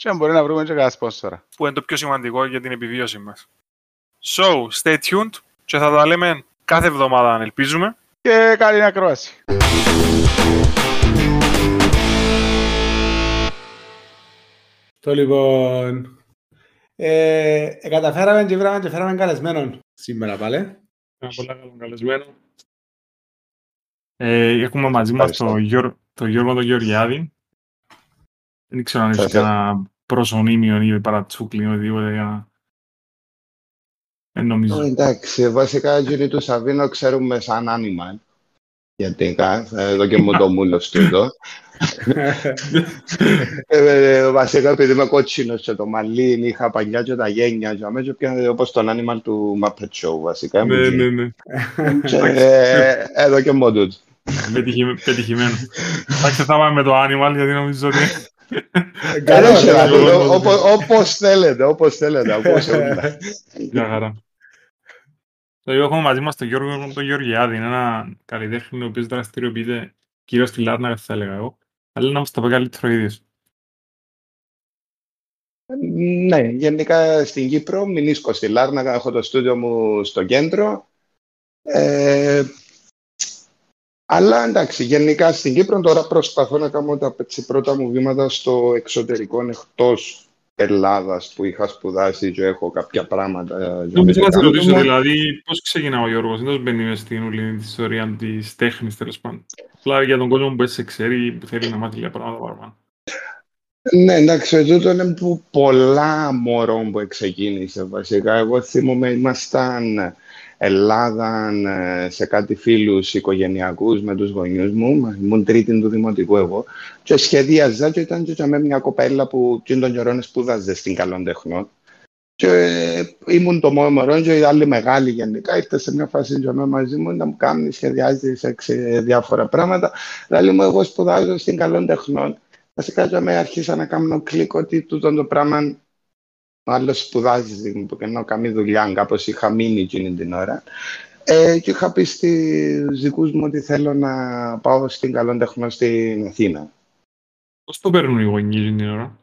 Και αν μπορεί να βρούμε και κανένα σπόνσορα. Που είναι το πιο σημαντικό για την επιβίωση μας. So, stay tuned και θα τα λέμε κάθε εβδομάδα αν ελπίζουμε. Και καλή ακρόαση. Το λοιπόν... Ε, ε, καταφέραμε και βράμε και φέραμε καλεσμένον σήμερα πάλι. Ένα πολύ καλό καλεσμένο. Ε, έχουμε μαζί μας το, Γιώργο, το Γιώργο τον Γεωργιάδη. Δεν ξέρω αν έχεις κανένα προσωνύμιο ή παρατσούκλι ή οτιδήποτε για να... Δεν νομίζω. Εντάξει, βασικά γύρω του Σαββίνο ξέρουμε σαν animal. Γιατί εδώ και μου το μούλο του εδώ. ε, βασικά επειδή είμαι κότσινος και το μαλλί είχα παλιά και τα γένια και αμέσως πιάνε όπως τον animal του Muppet Show βασικά. Ναι, ναι, ναι. Ε, εδώ και μου τούτο. Πετυχημένο. Εντάξει, θα πάμε με το animal γιατί νομίζω ότι... Όπως θέλετε, όπως θέλετε. Για χαρά. Το έχουμε μαζί μας τον Γιώργο τον Γεωργιάδη. Είναι ένα καλλιτέχνη ο οποίος δραστηριοποιείται κυρίως στη Λάρνακα, θα έλεγα εγώ. Αλλά να μας τα πει καλύτερο ίδιος. Ναι, γενικά στην Κύπρο, μηνίσκω στη Λάρνακα, έχω το στούντιο μου στο κέντρο. Ε, αλλά εντάξει, γενικά στην Κύπρο τώρα προσπαθώ να κάνω τα πρώτα μου βήματα στο εξωτερικό εκτός Ελλάδας που είχα σπουδάσει και έχω κάποια πράγματα. Νομίζω να σε ρωτήσω, δηλαδή, πώς ξεκινά ο Γιώργος, δεν μπαίνει μες στην ουλή τη ιστορία της τέχνης, τέλος πάντων. Απλά για τον κόσμο που σε ξέρει, που θέλει να μάθει λίγα πράγματα παραπάνω. Ναι, εντάξει, τούτος είναι που πολλά μωρό που ξεκίνησε βασικά. Εγώ θυμούμαι, ήμασταν Ελλάδα ε, σε κάτι φίλους οικογενειακούς με τους γονιούς μου, ήμουν τρίτη του δημοτικού εγώ και σχεδίαζα και ήταν και με μια κοπέλα που τον καιρό σπούδαζε στην Καλών Τεχνών και ε, ήμουν το μόνο μωρό και η άλλη μεγάλη γενικά ήρθε σε μια φάση και μαζί μου να μου κάνει, σχεδιάζει σε διάφορα πράγματα. Δηλαδή μου εγώ σπουδάζω στην Καλών Τεχνών. Βασικά με αρχίσα να κάνω κλικ ότι τούτο το πράγμα άλλος σπουδάζει που κάνω καμία δουλειά, κάπως είχα μείνει εκείνη την ώρα. Ε, και είχα πει στους δικούς μου ότι θέλω να πάω στην Καλών Τεχνών στην Αθήνα. Πώς το παίρνουν οι γονείς την ώρα,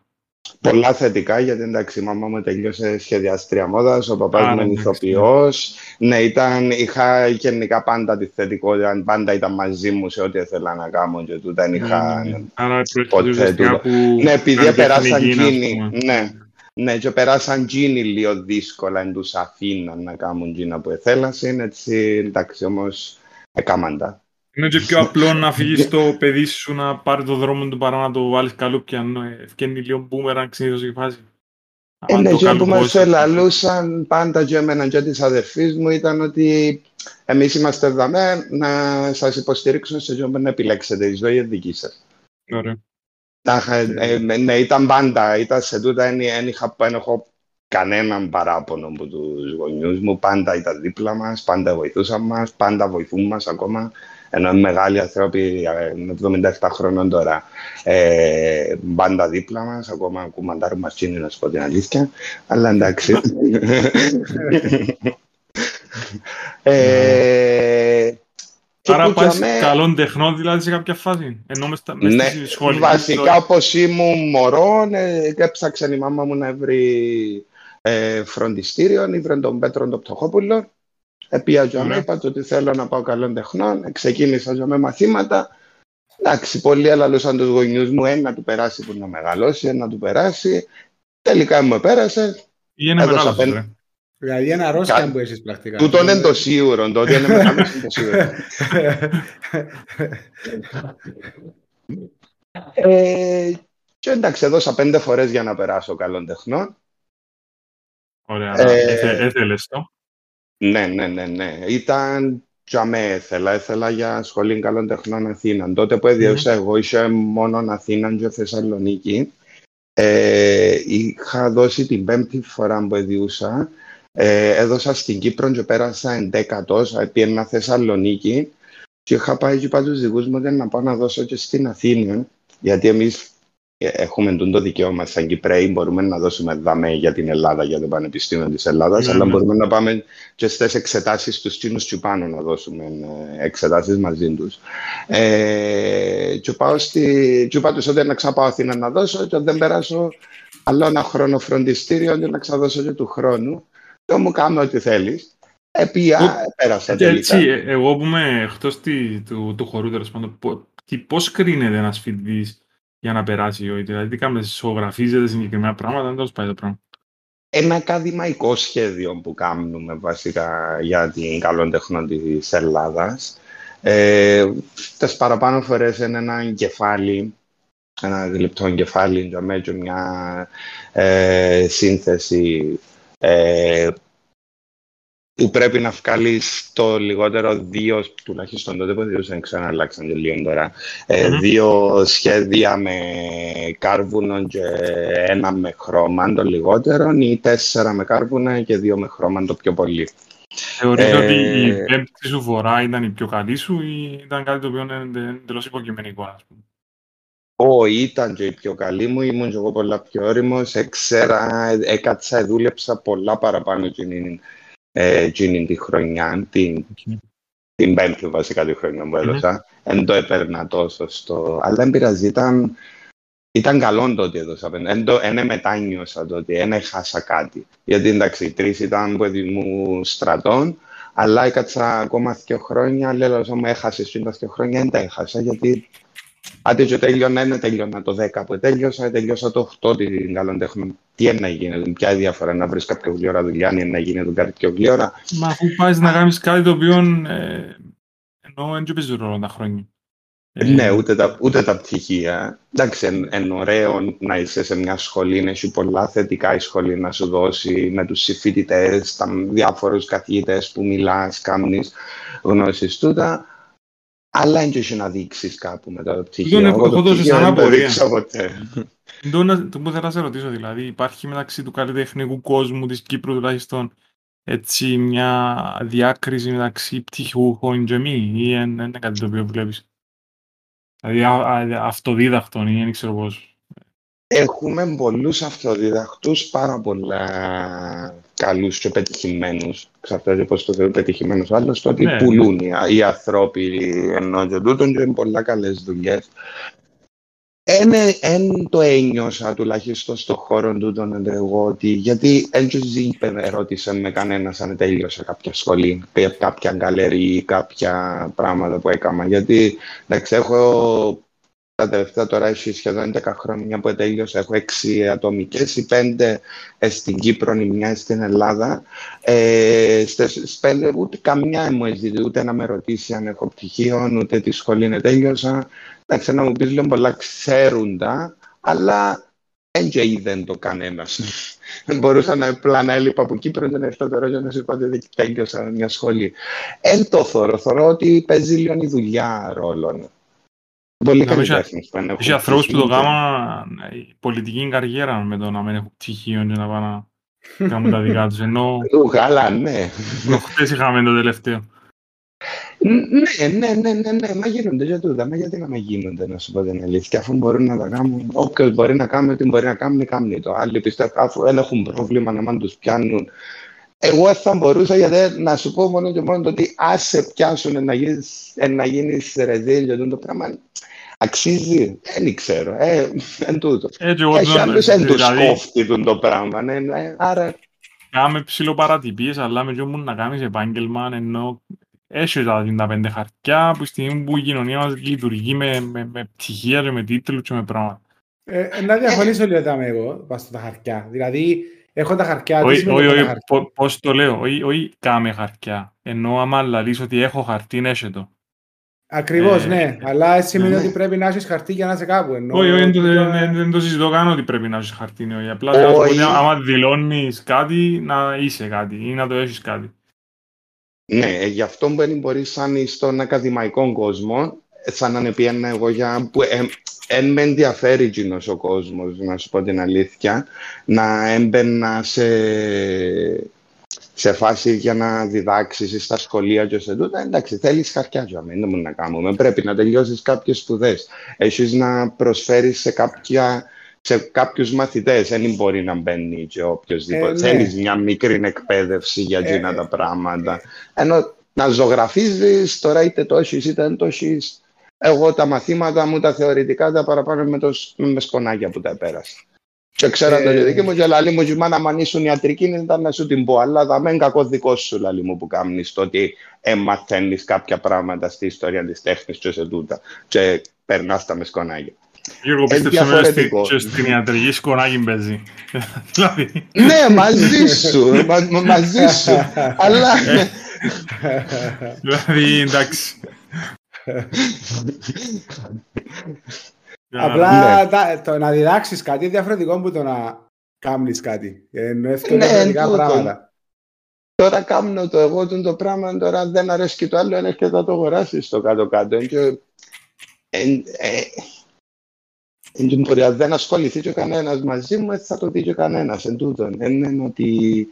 Πολλά θετικά, γιατί εντάξει, η μαμά μου τελείωσε σχεδιάστρια μόδας, ο παπάς μου είναι ηθοποιός. Ναι, ήταν, είχα γενικά πάντα τη θετικότητα, πάντα ήταν μαζί μου σε ό,τι ήθελα να κάνω και του δεν είχα. Άρα, ποτέ, που... Ναι, επειδή περάσαν εκείνοι. Ναι, ναι, και περάσαν τζίνι λίγο δύσκολα εν τους αφήναν να κάνουν τζίνα που εθέλασαν, έτσι εντάξει όμως έκαναν Είναι και πιο απλό να φύγεις το παιδί σου να πάρει το δρόμο του παρά να το βάλεις καλούπια, ενώ ευκαινεί λίγο μπούμεραν συνήθως η φάση. Ε, ναι, και που μας ελαλούσαν πάντα και εμένα και της αδερφής μου ήταν ότι εμείς είμαστε εδώ να σας υποστηρίξουμε σε αυτό να επιλέξετε η ζωή δική σας. Ωραία. Ε, ναι, ήταν πάντα. Ήταν σε τούτα, δεν είχα έχω κανέναν παράπονο από τους γονιούς μου. Πάντα ήταν δίπλα μας, πάντα βοηθούσαν μας, πάντα βοηθούν μας ακόμα. Ενώ είναι μεγάλοι άνθρωποι, 77 χρονών τώρα, ε, πάντα δίπλα μας, ακόμα κουμαντάρουν μας τσίνη να σου πω την αλήθεια. Αλλά εντάξει. ε, Άρα πας με... καλών τεχνών δηλαδή σε κάποια φάση. Ενώ μες, μες ναι, στη σχολή. Βασικά όπως ήμουν μωρό, ε, έψαξε η μάμα μου να βρει ε, φροντιστήριο, ήβρε τον Πέτρο τον Πτωχόπουλο. Επία για ναι. είπα ότι θέλω να πάω καλών τεχνών. Ξεκίνησα για με μαθήματα. Εντάξει, πολλοί έλαλουσαν τους γονιούς μου, ένα του περάσει που να μεγαλώσει, ένα του περάσει. Τελικά μου πέρασε. Ή ένα μεγάλος. Δηλαδή ένα αρρώστια που έχεις πρακτικά. Τούτο είναι το σίγουρο, το ότι είναι μεγάλος είναι το σίγουρο. ε, και εντάξει, έδωσα πέντε φορές για να περάσω καλών τεχνών. Ωραία, ε, έθελες το; Ναι, ναι, ναι, ναι. Ήταν και αμέ έθελα, έθελα για σχολή καλών τεχνών Αθήνα. Τότε που έδιωσα mm. εγώ, είσαι μόνο Αθήνα και Θεσσαλονίκη. Ε, είχα δώσει την πέμπτη φορά που εδιούσα. Ε, έδωσα στην Κύπρο και πέρασα εντέκατος, επί ένα Θεσσαλονίκη και είχα πάει και είπα τους δικούς μου να πάω να δώσω και στην Αθήνα γιατί εμείς ε, έχουμε το δικαίωμα σαν Κυπρέοι, μπορούμε να δώσουμε δάμε για την Ελλάδα, για το Πανεπιστήμιο της Ελλάδας, Ναι, αλλά ναι. μπορούμε να πάμε και στις εξετάσεις τους Τσίνους και πάνω να δώσουμε ε, εξετάσεις μαζί τους. Ε, και, πάω στη, και είπα τους ότι να ξαναπάω Αθήνα να δώσω και αν δεν περάσω άλλο ένα χρόνο φροντιστήριο και να ξαναδώσω και του χρόνου. Και μου κάνω ό,τι θέλεις. Επία, Ο- πέρασα Και τελικά. έτσι, ε, εγώ που είμαι εκτός τη- του, του χορού, τέλος πάντων, πο- τι- πώς κρίνεται ένας φοιτητής για να περάσει, όχι, δηλαδή τι κάνετε, σογραφίζετε συγκεκριμένα πράγματα, δεν τέλος πάει το πράγμα. ένα ακαδημαϊκό σχέδιο που κάνουμε βασικά για την καλών τεχνών της Ελλάδας. Ε, τις παραπάνω φορές είναι ένα κεφάλι, ένα γλυπτό κεφάλι για μέτω μια ε, σύνθεση ε, που πρέπει να βγάλει το λιγότερο δύο, τουλάχιστον τότε που δεν ξέρω αν αλλάξαν και λίγο τώρα, ε, Μμμ. δύο σχέδια με κάρβουνο και ένα με χρώμα το λιγότερο ή τέσσερα με κάρβουνα και δύο με χρώμα το πιο πολύ. Θεωρείς Ε, ότι η πέμπτη σου φορά ήταν η πιο καλή σου ή ήταν κάτι το οποίο είναι εντελώς υποκειμενικό, ας πούμε; Ω, ήταν και η πιο καλή μου, ήμουν και εγώ πολλά πιο όριμος, έξερα, έκατσα, δούλεψα πολλά παραπάνω εκείνη, ε, εκείνη τη χρονιά, την, την πέμπτη βασικά τη χρονιά που έδωσα. Δεν το έπαιρνα τόσο στο... Αλλά δεν πειράζει, ήταν, ήταν καλό το ότι έδωσα πέντε. Δεν το- δεν μετάνιωσα το ότι δεν έχασα κάτι. Γιατί εντάξει, οι τρεις ήταν που μου στρατών, αλλά έκατσα ακόμα δύο χρόνια, λέω όσο μου έχασες πριν τα δύο χρόνια, δεν τα έχασα, γιατί Άντε και τέλειωνα, είναι τέλειωνα το 10 που τέλειωσα, τέλειωσα το 8 την καλών τέχνων. Τι είναι να γίνει, ποια είναι η διαφορά να βρεις κάποια γλυόρα δουλειά, αν είναι να γίνει κάτι πιο γλυόρα. Μα αφού πας να κάνεις κάτι το οποίο ε, εννοώ δεν παίζει ρόλο τα χρόνια. Ε, Ναι, ούτε τα, ούτε τα πτυχία. Εντάξει, εν, εν ωραίο να είσαι σε μια σχολή, να έχει πολλά θετικά η σχολή να σου δώσει με τους συμφοιτητές, τα διάφορους καθηγητές που μιλάς, κάνεις γνώσεις τούτα. Αλλά δεν έχει να δείξεις κάπου με τα πτυχία. έχω- Εγώ έχω το δώσει πτυχίο σαν δεν το απορία. δείξα ποτέ. Το, να- το που θέλω να σε ρωτήσω, δηλαδή, υπάρχει μεταξύ του καλλιτεχνικού κόσμου της Κύπρου τουλάχιστον έτσι μια διάκριση μεταξύ πτυχιούχων και μη ή εν- εν είναι κάτι το οποίο βλέπεις; Δηλαδή α, α, αυτοδίδακτον ή δεν ξέρω πώς. Έχουμε πολλούς αυτοδιδακτούς πάρα πολλά καλούς και πετυχημένους. Ξαρτάται πώς το θεωρεί πετυχημένος ο άλλος, το ότι Ναι. πουλούν οι, οι άνθρωποι ενώ και τούτον και είναι πολλά καλές δουλειές. Εν το ένιωσα τουλάχιστον στο χώρο τούτον εγώ ότι γιατί έτσι είπε ερώτησε με κανένας αν τέλειωσε κάποια σχολή, κα- κάποια γκαλερί ή κάποια πράγματα που έκανα. Γιατί εντάξει, έχω τα τελευταία τώρα έχει σχεδόν 10 χρόνια που τέλειωσα. Έχω 6 ατομικές, οι 5 στην Κύπρο, η μια στην Ελλάδα. Ε, στις πέντε ούτε καμιά μου έχει ζητήσει, ούτε να με ρωτήσει αν έχω πτυχίο, ούτε τη σχολή είναι τέλειωσα. Εντάξει, να μου πεις λίγο πολλά ξέρουν τα, αλλά δεν και είδεν το κανένας. Μπορούσα να απλά να έλειπα από Κύπρο και να έρθω τώρα για να σου πω ότι δεν τέλειωσα μια σχολή. Εν το θωρώ, θωρώ ότι παίζει λίγο η δουλειά ρόλο. Πολύ Να καλή μην τέχνη που δεν έχουν Έχει ανθρώπους που το πτυχίο. κάνουν ε, πολιτική καριέρα με το να μην έχουν πτυχίο και να πάνε να κάνουν τα δικά τους. Ενώ Ου, Καλά, ναι. προχτές είχαμε το τελευταίο. Ναι, ναι, ναι, ναι, ναι, μα γίνονται για τούτα. Μα γιατί να μην γίνονται, να σου πω την αλήθεια. Αφού μπορούν να τα κάνουν, όποιος μπορεί να κάνει ό,τι μπορεί να κάνει, κάνει το. Άλλοι πιστεύω, αφού δεν έχουν πρόβλημα να μην τους πιάνουν. Εγώ θα μπορούσα γιατί να σου πω μόνο και μόνο το ότι α σε πιάσουν να γίνεις να γίνεις ρεζίλ για το πράγμα. Αξίζει, δεν ξέρω. Ε, εν τούτο. Έτσι εγώ Έχει τον- άλλους δεν τους δηλαδή, κόφτει τον το πράγμα. Ναι, ναι, άρα Κάμε ψηλοπαρατυπίες, αλλά με μου να κάνεις επάγγελμα, ενώ έχει τα 55 χαρτιά που στη στιγμή που η κοινωνία μας λειτουργεί με, με, με πτυχία και με τίτλους και με πράγματα. Ε, να διαφωνήσω λίγο τα με εγώ, πάνω στα χαρτιά. Δηλαδή, έχω τα χαρτιά, τι Όχι, σημαίνει όχι, έχω τα όχι, χαρτιά. πο- πώς το λέω, όχι, όχι κάμε χαρτιά. Ενώ άμα λαλείς ότι έχω χαρτί, έχει το. Ακριβώς, Ε, ναι. Αλλά έτσι σημαίνει ναι. ότι πρέπει να έχεις χαρτί για να είσαι κάπου. Ενώ, Όχι, όχι, δεν το- τούτα- δεν- δεν το συζητώ καν ότι πρέπει να έχεις χαρτί. ναι, όχι. Απλά θέλω να σου πω ότι Όχι. άμα δηλώνεις κάτι, να είσαι κάτι ή να το έχεις κάτι. Ναι, ε, γι' αυτό που δεν μπορείς σαν στον ακαδημαϊκό κόσμο, σαν να είναι πιένα εγώ για... Που, ε, εν με ενδιαφέρει εκείνος ο κόσμος, να σου πω την αλήθεια, να έμπαινα σε, σε φάση για να διδάξεις στα σχολεία και σε τούτα. Εντάξει, θέλεις χαρτιά για μένα, δεν να κάνουμε. Πρέπει να τελειώσεις κάποιες σπουδές. Έχεις να προσφέρεις σε κάποια σε κάποιους μαθητές δεν μπορεί να μπαίνει και οποιοδήποτε. Ε, ναι. Θέλεις μια μικρή εκπαίδευση για εκείνα ε, τα πράγματα. Ενώ να ζωγραφίζεις τώρα είτε το έχεις είτε δεν το έχεις. Εγώ τα μαθήματα μου, τα θεωρητικά, τα παραπάνω με, το, με σκονάκια που τα πέρασα. Και ξέραν το δική μου και λαλή μου και μάνα αν ήσουν ιατρική ήταν να σου την πω, αλλά θα μεν κακό δικό σου λαλή μου που κάνεις το ότι εμαθαίνεις κάποια πράγματα στη ιστορία της τέχνης και σε τούτα και περνάς τα με σκονάκια. Γιώργο, πίστεψε με και στην ιατρική σκονάκι παίζει. Δηλαδή. Ναι, μαζί σου, μαζί σου. Αλλά... Δηλαδή, εντάξει. Απλά ναι. το να διδάξεις κάτι διαφορετικό που το να κάνεις κάτι. Ενώ αυτό είναι διαφορετικά πράγματα. Τώρα κάνω το εγώ το πράγμα, τώρα δεν αρέσει και το άλλο, είναι και θα το αγοράσεις στο κάτω-κάτω. Δεν δεν ασχοληθεί και κανένας μαζί μου, έτσι θα το δει και κανένας. Εν τούτον. Δεν είναι ότι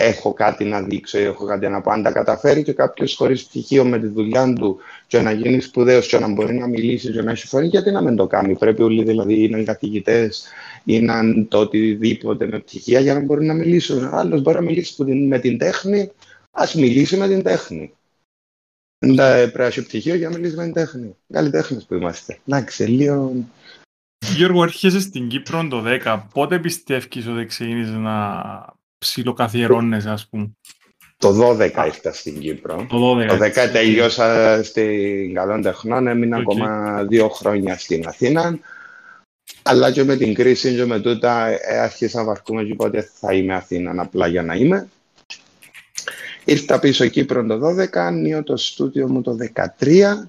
έχω κάτι να δείξω ή έχω κάτι να πω. Αν τα καταφέρει και κάποιος χωρίς πτυχίο με τη δουλειά του και να γίνει σπουδαίος και να μπορεί να μιλήσει και να έχει φωνή, γιατί να μην το κάνει. Πρέπει όλοι δηλαδή να είναι καθηγητές ή να είναι το οτιδήποτε με πτυχία για να μπορεί να μιλήσουν. Άλλος μπορεί να μιλήσει με την τέχνη, ας μιλήσει με την τέχνη. Δεν πρέπει να έχει πτυχίο για να μιλήσει με την τέχνη. Καλλιτέχνε που είμαστε. Εντάξει, λίγο Γιώργο, έρχεσαι στην Κύπρο το 10. Πότε πιστεύεις ότι ξεκίνησες να ψιλοκαθιερώνεσαι, ας πούμε. Το 12 ήρθα στην Κύπρο. Το 12, το 10 τελειώσα στην Καλών Τεχνών, έμεινα okay. ακόμα δύο χρόνια στην Αθήνα. Αλλά και με την κρίση και με τούτα ε, άρχισα να βαρκούμε και πότε θα είμαι Αθήνα απλά για να είμαι. Ήρθα πίσω Κύπρο το 12, ανοίγω το στούντιο μου το 13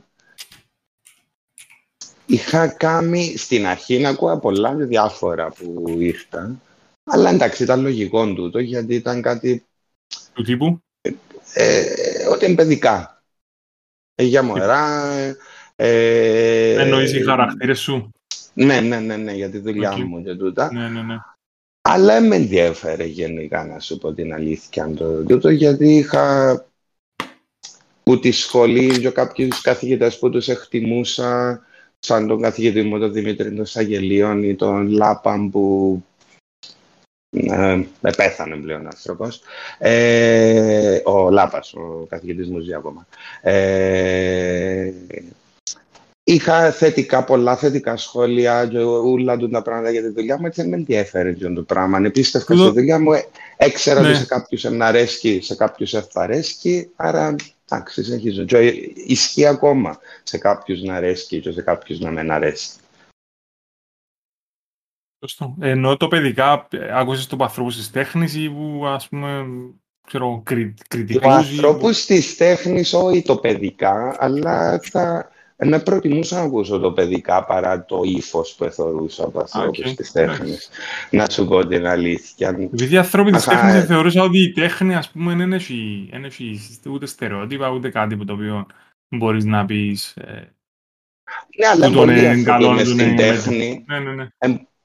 Είχα κάνει στην αρχή να ακούω πολλά διάφορα που ήρθαν. Αλλά εντάξει, ήταν λογικό τούτο γιατί ήταν κάτι. Του τύπου; Ε, ε, ότι είναι παιδικά. Ε, για μωρά. Ε, Εννοείς οι χαρακτήρες σου. Ναι, ναι, ναι, ναι, για τη δουλειά okay. μου και τούτα. Ναι, ναι, ναι. Αλλά με ενδιαφέρε γενικά να σου πω την αλήθεια το τούτο, γιατί είχα που τη σχολή και κάποιους καθηγητές που τους εκτιμούσα σαν τον καθηγητή μου, τον Δημήτρη των Σαγγελίων ή τον Λάπαν που ε, πέθανε πλέον άνθρωπος. Ε, ο Λάπας, ο καθηγητής μου ζει ακόμα. Ε, είχα θετικά, πολλά θετικά σχόλια και όλα του τα πράγματα για τη δουλειά μου, έτσι δεν με ενδιαφέρει το πράγμα. Αν πίστευκα στη δουλειά μου, έξερα ναι. ότι σε κάποιους αρέσει, σε κάποιους αρέσει, άρα Εντάξει, συνεχίζω. Και ισχύει ακόμα σε κάποιους να αρέσει και σε κάποιους να μην αρέσει. Σωστό. Ενώ το παιδικά, άκουσες το ανθρώπους της τέχνης ή που ας πούμε, ξέρω, κρι, κριτικούς. Το ανθρώπου της τέχνης, όχι το παιδικά, αλλά θα, να προτιμούσα να ακούσω το παιδικά παρά το ύφος που εθωρούσα από ανθρώπους okay. της τέχνης. Να σου πω την αλήθεια. Επειδή οι άνθρωποι της τέχνης θεωρούσαν ότι η τέχνη, ας πούμε, δεν έχει, ούτε στερεότυπα ούτε κάτι που το οποίο μπορείς να πεις. Ε, ναι, αλλά πολλοί άνθρωποι με στην τέχνη. Ναι, ναι, ναι.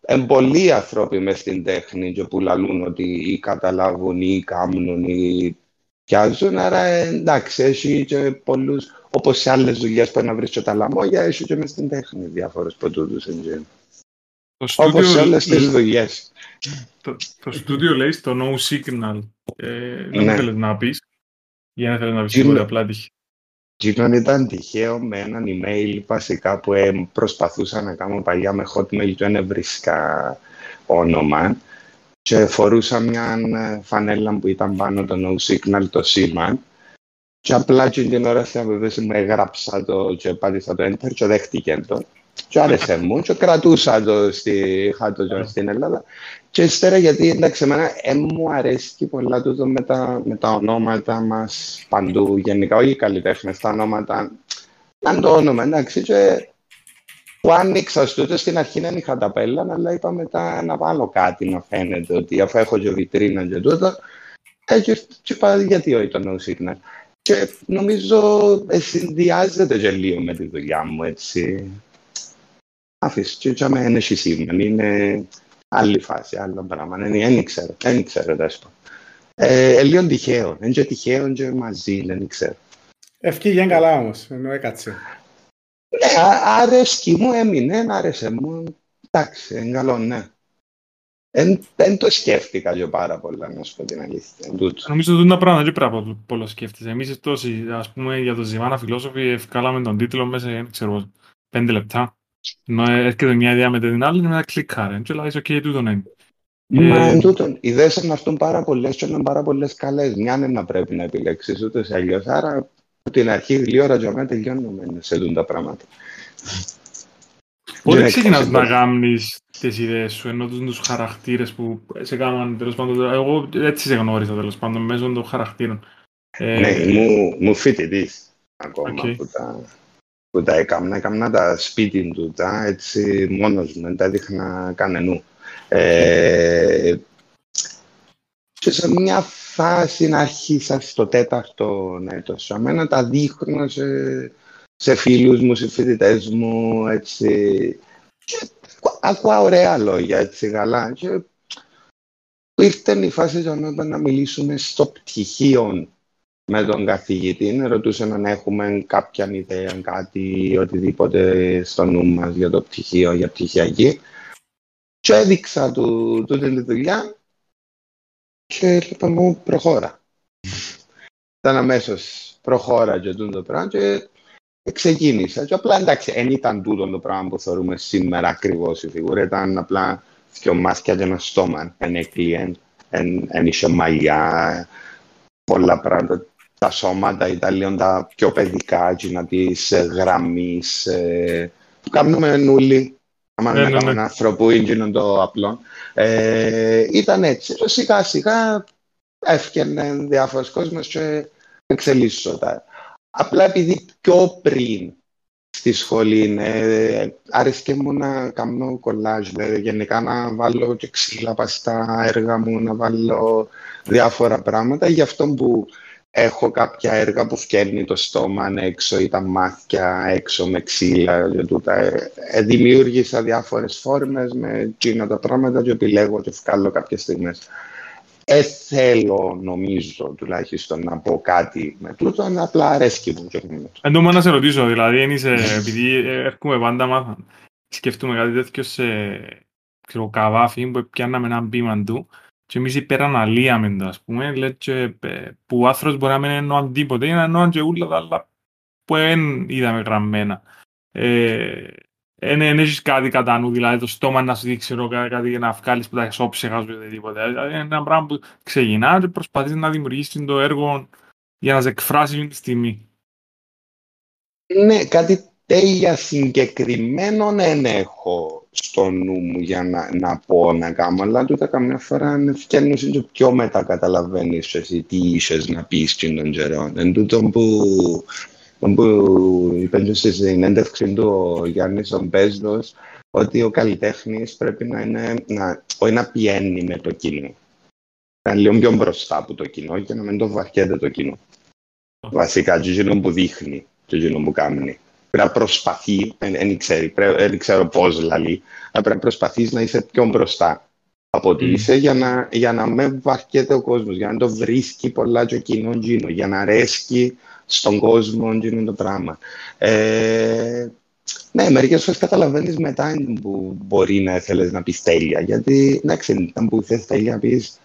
Εν πολλοί άνθρωποι μες στην τέχνη και που λαλούν ότι ή καταλάβουν ή κάμνουν ή πιάζουν, άρα εντάξει, έχει και πολλούς Όπως σε άλλες δουλειές που να βρεις τα λαμόγια, έχει και μες στην τέχνη διάφορου πρωτούτου engine. Όπως σε όλες τις δουλειές. Το, το στούντιο λέει στο No Signal. Ε, δεν ναι. θέλεις να πεις. Για να θέλεις να πεις τίποτα απλά τυχαία. Γίνον ήταν τυχαίο με έναν email βασικά που ε, προσπαθούσα να κάνω παλιά με hotmail και δεν βρίσκα όνομα και φορούσα μια ε, φανέλα που ήταν πάνω το No Signal το σήμα και απλά και την ώρα στην απεβίωση μου έγραψα το και πάτησα το enter και δέχτηκε το. Και άρεσε μου και κρατούσα το στη χάτο yeah. στην Ελλάδα. Και ύστερα γιατί εντάξει εμένα ε, μου αρέσει και πολλά τούτο με τα, με τα ονόματα μας παντού γενικά, όχι οι καλλιτέχνες, τα ονόματα. Αν το όνομα εντάξει και που άνοιξα στο στην αρχή δεν είχα τα πέλα, αλλά είπα μετά να βάλω κάτι να φαίνεται ότι αφού έχω και βιτρίνα και τούτο, έτσι και είπα γιατί όχι το No Signal. Και νομίζω ε, συνδυάζεται και λίγο με τη δουλειά μου, έτσι. Αφήσεις, και για μένα έχει σήμερα, είναι άλλη φάση, άλλο πράγμα. Δεν δεν ξέρω, δεν ξέρω, δέσπο. Ε, ε, λίγο τυχαίο, δεν και τυχαίο και μαζί, δεν ξέρω. Ευκήγεν καλά όμως, ενώ έκατσε. Ναι, α- αρέσκει μου, έμεινε, άρεσε μου. Εντάξει, είναι καλό, ναι. Δεν το σκέφτηκα και πάρα πολλά, να σου πω την αλήθεια. εν τούτο. Νομίζω ότι τα πράγματα δεν πρέπει να πολλά σκέφτεσαι. Εμείς τόσοι, ας πούμε, για το Ζημάνα Φιλόσοφοι ευκάλαμε τον τίτλο μέσα, δεν ξέρω, πέντε λεπτά. Ενώ έρχεται μια ιδέα με την άλλη, μετά κλικάρε. Και λέει, οκ, τούτο είναι. Μα Ε, εν τούτον, οι ιδέες είναι αυτόν πάρα πολλές και είναι πάρα πολλές καλές. Μια είναι να πρέπει να επιλέξεις ούτε σε αλλιώς. Άρα, από την αρχή, λίγη ώρα για μένα τελειώνουμε σε τούν τα πράγματα. Πότε Δεν ξεκινάς έκανα να πολλά. κάνεις τις ιδέες σου, ενώ τους, τους χαρακτήρες που σε κάναν, τέλος πάντων, εγώ έτσι σε γνώρισα, τέλος πάντων, μέσω των χαρακτήρων. Ε, Ναι, μου, μου φοιτητής ακόμα Οκ. που, τα, που τα έκανα. Έκανα τα σπίτι του, τα έτσι μόνος μου, δεν τα δείχνα κανενού. Ε, και σε μια φάση να αρχίσα στο τέταρτο έτος. Για μένα τα δείχνω σε, σε φίλους μου, σε φοιτητές μου, έτσι. Και ακούω ωραία λόγια, έτσι, καλά. Και ήρθε η φάση για μένα να μιλήσουμε στο πτυχίο με τον καθηγητή, ρωτούσε αν έχουμε κάποια ιδέα, κάτι, οτιδήποτε στο νου μας για το πτυχίο, για πτυχιακή. Και έδειξα του τούτη τη δουλειά και είπα μου προχώρα. Ήταν αμέσως προχώρα και τούτο το πράγμα και ξεκίνησα. Και απλά εντάξει, δεν ήταν τούτο το πράγμα που θεωρούμε σήμερα ακριβώς η φιγούρα. Ήταν απλά δυο μάτια και ένα στόμα. Ένα κλειέν, ένα είχε μαλλιά, πολλά πράγματα. Τα σώματα ήταν λίγο τα πιο παιδικά, εκείνα της ε, γραμμής, ε, που κάνουμε νουλί. Άμα Ναι, να ναι, κάνουμε ναι. ένα άνθρωπο είναι το απλό. Ε, ήταν έτσι. Και Σιγά σιγά έφτιανε διάφορες κόσμες και εξελίσσονταν. Απλά επειδή πιο πριν στη σχολή ε, άρεσκε μου να κάνω κολλάζ, δηλαδή γενικά να βάλω και ξύλα πας στα έργα μου, να βάλω διάφορα πράγματα. Γι' αυτό που έχω κάποια έργα που φτιάχνει το στόμα έξω ή τα μάτια έξω με ξύλα και τούτα. Ε, ε, δημιούργησα διάφορες φόρμες με εκείνα τα πράγματα και επιλέγω και βγάλω κάποιες στιγμές. Ε, θέλω, νομίζω, τουλάχιστον να πω κάτι με τούτο, αλλά απλά αρέσκει μου και με τούτο. Εν τω να σε ρωτήσω, δηλαδή, εν είσαι, επειδή έρχομαι πάντα μάθα, σκεφτούμε κάτι τέτοιο σε ξέρω, καβάφι που πιάνναμε έναν πείμα του και εμείς υπεραναλύαμε το, ας πούμε, λέει και ε, που ο άνθρωπος μπορεί να μην εννοώ τίποτε, είναι να εννοώ και όλα τα άλλα που δεν είδαμε γραμμένα. Ε, Εν εν έχεις κάτι κατά νου, δηλαδή το στόμα να σου δείξει ξέρω, κά- κάτι για να βγάλεις που τα εξόψυχα σου ή οτιδήποτε. Δηλαδή, Είναι ένα πράγμα που ξεκινά και προσπαθείς να δημιουργήσεις το έργο για να σε εκφράσει αυτή τη στιγμή. Ναι, κάτι τέλεια συγκεκριμένο δεν έχω στο νου μου για να, να πω να κάνω, αλλά τούτα καμιά φορά φτιάχνεις και πιο μετά καταλαβαίνεις εσύ τι είσαι να πεις και τον καιρό. Εν τούτο που, που είπε και στη συνέντευξη του ο Γιάννης ο Μπέσδος, ότι ο καλλιτέχνης πρέπει να είναι, να, όχι να πιένει με το κοινό. Να είναι λίγο πιο μπροστά από το κοινό και να μην το βαρκέται το κοινό. Βασικά, και εκείνο που δείχνει και εκείνο που κάνει. Πρέπει να προσπαθεί, δεν ξέρει, πρέ- δεν ξέρω πώς δηλαδή, αλλά πρέπει να προσπαθείς να είσαι πιο μπροστά από ότι Μμμ. είσαι για να, για να μην βαρκέται ο κόσμος, για να το βρίσκει πολλά και ο κοινός εκείνο, για να αρέσκει στον κόσμο εκείνο το πράγμα. Ε, ναι, μερικές φορές καταλαβαίνεις μετά είναι που μπορεί να θέλεις να πεις τέλεια, γιατί εντάξει, ήταν που θες τέλεια να πεις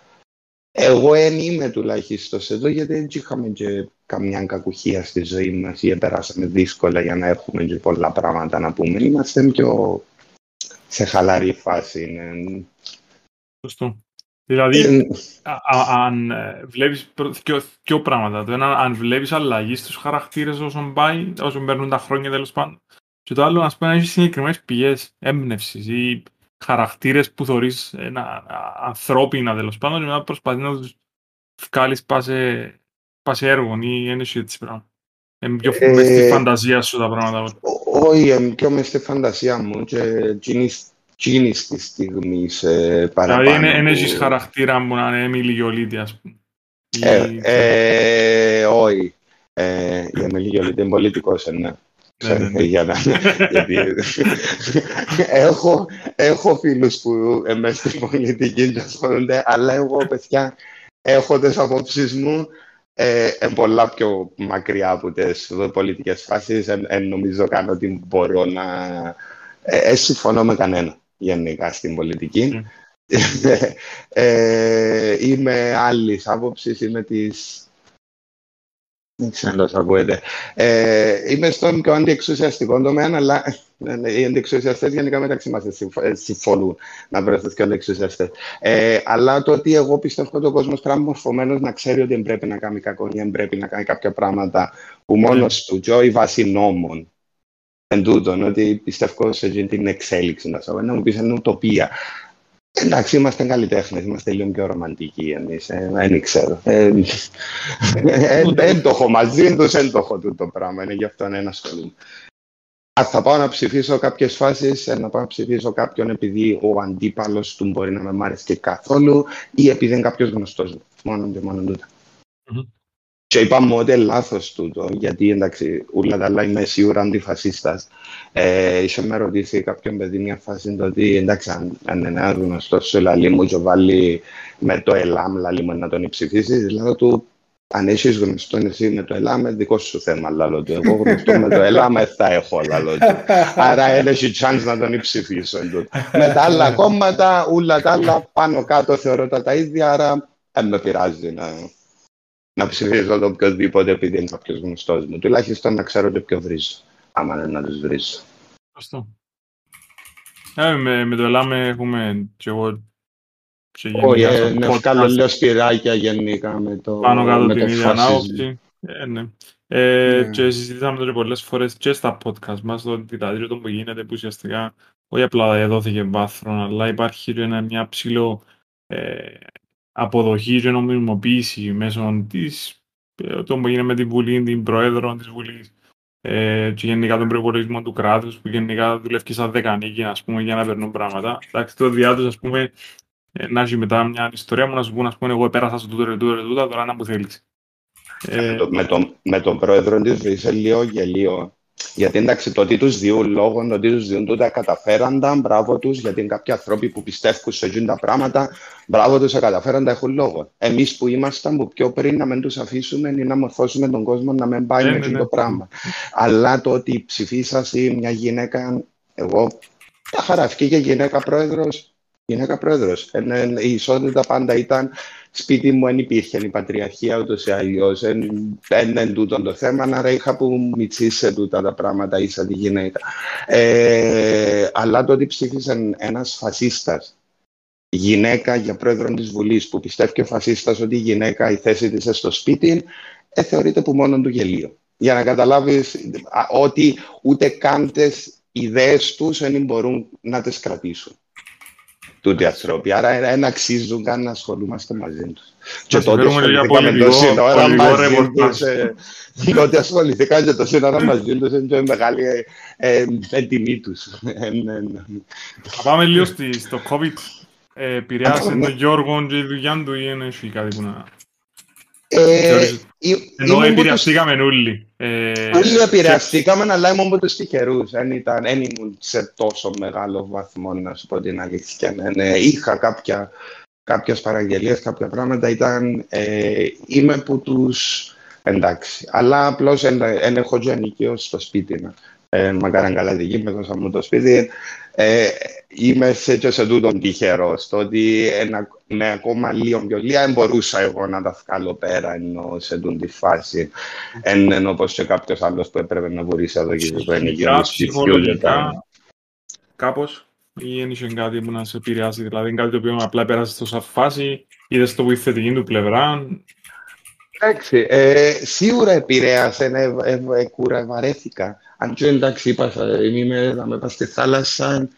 εγώ δεν είμαι τουλάχιστον εδώ, γιατί δεν είχαμε και καμιά κακουχία στη ζωή μας ή περάσαμε δύσκολα για να έχουμε και πολλά πράγματα να πούμε. Είμαστε πιο σε χαλαρή φάση. Είναι... Σωστό. Δηλαδή, Ε, α- α- αν ε, βλέπεις προ- δυο, δυο πράγματα. Το ένα, αν βλέπεις αλλαγή στους χαρακτήρες όσον πάει, όσον παίρνουν τα χρόνια τέλος πάντων. Και το άλλο, ας πούμε, να έχεις συγκεκριμένες πηγές έμπνευσης ή χαρακτήρες που θεωρείς ένα, α- ανθρώπινα τέλος πάντων και μετά προσπαθείς να τους βγάλεις πας σε, πας σε έργο ή ένα έτσι πράγμα. Είναι πιο Ε, μες στη φαντασία σου τα πράγματα. όλα. ό- Όχι, είμαι πιο μες στη φαντασία μου και εκείνης της στιγμής παραπάνω. Δηλαδή, δεν που- έχεις χαρακτήρα που να είναι Emily Γιολίτη, ας πούμε. Ή- Ε, ε, όχι. Ε, η Εμίλη Γιολίτη είναι πολιτικός, ε, ναι. Ναι, ναι, ναι. Για να, γιατί, έχω, έχω φίλους που είμαι στην πολιτική και ασχολούνται, αλλά εγώ, παιδιά, έχω τις απόψεις μου ε, ε, πολλά πιο μακριά από τις πολιτικές φάσεις. Ε, ε, νομίζω καν ότι μπορώ να... Ε, ε, συμφωνώ με κανένα γενικά στην πολιτική. ε, είμαι άλλης άποψης, είμαι της δεν ξέρω αν ακούετε. Ε, είμαι στον πιο αντιεξουσιαστικό τομέα, αλλά ε, οι αντιεξουσιαστές γενικά μεταξύ μας ε, συμφωνούν να βρεθούν και αντιεξουσιαστές. Ε, αλλά το ότι εγώ πιστεύω ότι ο κόσμος πρέπει μορφωμένο να ξέρει ότι δεν πρέπει να κάνει κακό ή δεν πρέπει να κάνει κάποια πράγματα που μόνος mm. του τζόι βάσει νόμων. Εν τούτον, ότι πιστεύω σε την εξέλιξη, να σου να μου πεις είναι ουτοπία. Εντάξει, είμαστε καλλιτέχνες, είμαστε λίγο πιο ρομαντικοί εμείς. Ε, δεν ξέρω. Δεν ε, ε, το έχω μαζί του, δεν το έχω τούτο πράγμα. Είναι γι' αυτό ένα ασχολούμαι. Αν θα πάω να ψηφίσω κάποιες φάσεις, να πάω να ψηφίσω κάποιον επειδή ο αντίπαλος του μπορεί να με μ' άρεσε καθόλου ή επειδή είναι κάποιος γνωστός μου. Μόνο και μόνο τούτα. Mm-hmm. Και είπαμε ότι είναι λάθος τούτο, γιατί εντάξει, ούλα τα άλλα είμαι σίγουρα αντιφασίστας. Ε, είχε με ρωτήσει κάποιον παιδί μια φάση το ότι εντάξει, αν, αν είναι ένας γνωστός σου λαλί μου και βάλει με το ΕΛΑΜ λαλί μου να τον ψηφίσει, δηλαδή του αν έχεις γνωστό εσύ με το ΕΛΑΜ, δικό σου θέμα, λαλό του. Εγώ γνωστό με το ΕΛΑΜ, θα έχω, λαλό του. Άρα έχει chance να τον ψηφίσω. με τα άλλα κόμματα, όλα τα άλλα πάνω κάτω θεωρώ τα, τα ίδια, άρα δεν με πειράζει να, να ψηφίζω το οποιοδήποτε επειδή είναι κάποιος γνωστός μου. Τουλάχιστον να ξέρω το ποιο βρίζω άμα είναι να τους βρεις. Αυτό. Ε, με, με το Ελάμε έχουμε και εγώ Όχι, ε, ναι, βγάλω λίγο σπυράκια γενικά με το Πάνω κάτω την ίδια ανάποψη. Ε, ναι. Ε, ναι. Και συζητήσαμε το πολλές φορές και στα podcast μας, το διδάτηριο που γίνεται, που ουσιαστικά όχι απλά δόθηκε βάθρο, αλλά υπάρχει ένα, μια ψηλό ε, αποδοχής και νομιμοποίηση μέσω της, ε, το που γίνεται με την Βουλή, την Πρόεδρο της Βουλής, ε, και γενικά τον προπολογισμό του κράτους που γενικά δουλεύει σαν δεκανίκη ας πούμε, για να περνούν πράγματα. Εντάξει, το διάτος, ας πούμε, ε, να έχει μετά μια ιστορία μου να σου πούν, ας πούμε, εγώ πέρασα στο τούτο, τούτο, τούτο, τώρα να μου θέλεις. Ε, με, τον, με τον πρόεδρο της Βης, λίγο γελίο. Γιατί εντάξει, το ότι τους διούν λόγο, το ότι τους διούν τούτα καταφέραντα, μπράβο τους, γιατί είναι κάποιοι άνθρωποι που πιστεύουν σε εκείνα τα πράγματα, μπράβο τους, καταφέραντα έχουν λόγο. Εμείς που ήμασταν που πιο πριν να μην τους αφήσουμε ή να μορφώσουμε τον κόσμο να μην πάει ε, με αυτό ναι, το ναι. πράγμα. Αλλά το ότι ψηφίσασαι μια γυναίκα, εγώ τα χαρά, και γυναίκα πρόεδρος, γυναίκα πρόεδρος. Η ισότητα πάντα ήταν σπίτι μου δεν υπήρχε η πατριαρχία ούτως ή αλλιώς. Δεν είναι τούτο το θέμα, άρα είχα που μιτσίσε τούτα τα πράγματα ίσα τη γυναίκα. Ε, αλλά το ότι ψήφισε ένας φασίστας γυναίκα για πρόεδρο της Βουλής, που πιστεύει ο φασίστας ότι η γυναίκα η θέση της στο σπίτι, ε, θεωρείται που μόνο του γελίο. Για να καταλάβεις ότι ούτε καν τι ιδέες τους δεν μπορούν να τι κρατήσουν τούτοι άνθρωποι. Άρα δεν αξίζουν καν να ασχολούμαστε μαζί τους. Και τότε ασχοληθήκαμε το σύνορα μαζί τους. Ε, τότε ασχοληθήκαμε και το σύνορα μαζί τους. Είναι μεγάλη ε, ε, τιμή τους. Θα πάμε λίγο στο COVID. Επηρεάσε τον Γιώργο και η δουλειά του ή είναι κάτι που να... Ενώ επηρεαστήκαμε όλοι. Όλοι επηρεαστήκαμε, αλλά ήμουν από τους τυχερούς. Δεν ήμουν σε τόσο μεγάλο βαθμό, να σου πω την αλήθεια. Ναι, ναι. Είχα κάποια, κάποιες παραγγελίες, κάποια πράγματα. Ήταν, ε, είμαι από τους... Εντάξει. Αλλά απλώς δεν έχω και ενοικείο στο σπίτι. Ναι. Ε, μακάραν καλά δική με δώσα μου το σπίτι. Ε, είμαι σε, και σε τούτον τυχερό, στο ότι ένα, με ακόμα λίγο πιο λίγα δεν μπορούσα εγώ να τα βγάλω πέρα ενώ σε τούτη φάση. Εν, ενώ όπως και κάποιος άλλος που έπρεπε να μπορείς εδώ και το ενοικιό ψηφιού. Κάπως ή ένιξε κάτι που να σε επηρεάσει, δηλαδή κάτι το οποίο απλά πέρασε στο φάση, είδες το που η θετική του πλευρά. Εντάξει, ε, σίγουρα επηρέασε, ε, ε, ε, κουραβαρέθηκα. Αν και εντάξει, είπα, είμαι, θα με πάω στη θάλασσα,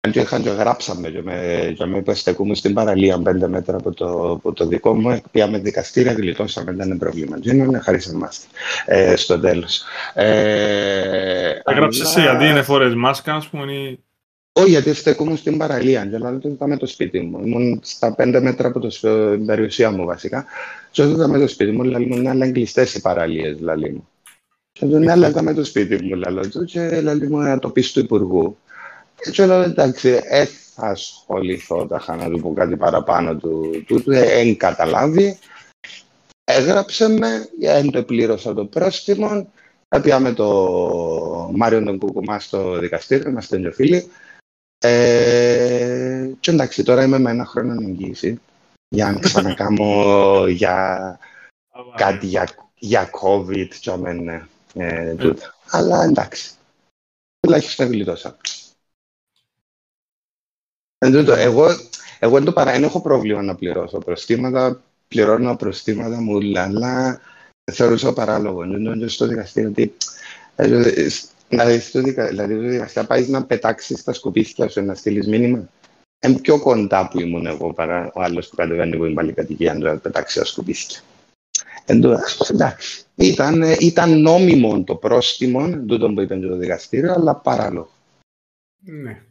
αν και είχαν και γράψαμε και με, και με στεκούμε στην παραλία πέντε μέτρα από το, από το δικό μου, πήγαμε δικαστήρια, γλιτώσαμε, δεν είναι πρόβλημα. Δεν είναι χάρη σε εμάς, ε, στο τέλος. Ε, Έγραψες αλλά... εσύ, αντί είναι φορές μάσκα, ας πούμε, ή... Όχι, γιατί στεκόμουν στην παραλία. Και λέω, το με το σπίτι μου. Ήμουν στα πέντε μέτρα από το σ- την περιουσία μου, βασικά. Και όταν με το σπίτι μου, λέει μου, ναι, αλλά είναι κλειστές οι παραλίες, λέει μου. Και του ναι, αλλά ήταν με το σπίτι μου, λέω του, και λέει μου, να το πεις του Υπουργού. Και του λέω, εντάξει, ε, θα ασχοληθώ τα να του πω κάτι παραπάνω του, του, του εν καταλάβει. Έγραψε με, εν το πλήρωσα το πρόστιμο, Πήγαμε το Μάριο τον Κουκουμά στο δικαστήριο, είμαστε δύο φίλοι. Ε, και εντάξει, τώρα είμαι με ένα χρόνο εγγύηση για να ξανακάμω για κάτι για, για COVID και αμέν, ε, τούτα. Αλλά εντάξει, τουλάχιστον γλιτώσα. Εν τούτο, εγώ, εγώ εν το παρά, δεν έχω πρόβλημα να πληρώσω προστήματα, πληρώνω προστήματα μου, αλλά θεωρούσα παράλογο. Νομίζω στο δικαστήριο ότι ε, Δηλαδή, στο δικα... δηλαδή, στο δικαστήριο πάεις να πετάξεις τα σκουπίστια σου να στείλεις μήνυμα. Είναι πιο κοντά που ήμουν εγώ παρά ο άλλος που κατεβαίνει που είναι πάλι κατοικία να πετάξει τα σκουπίστια. εντάξει. Ήταν, ήταν νόμιμο το πρόστιμο, τούτο που είπε το δικαστήριο, αλλά παράλογο. Ναι.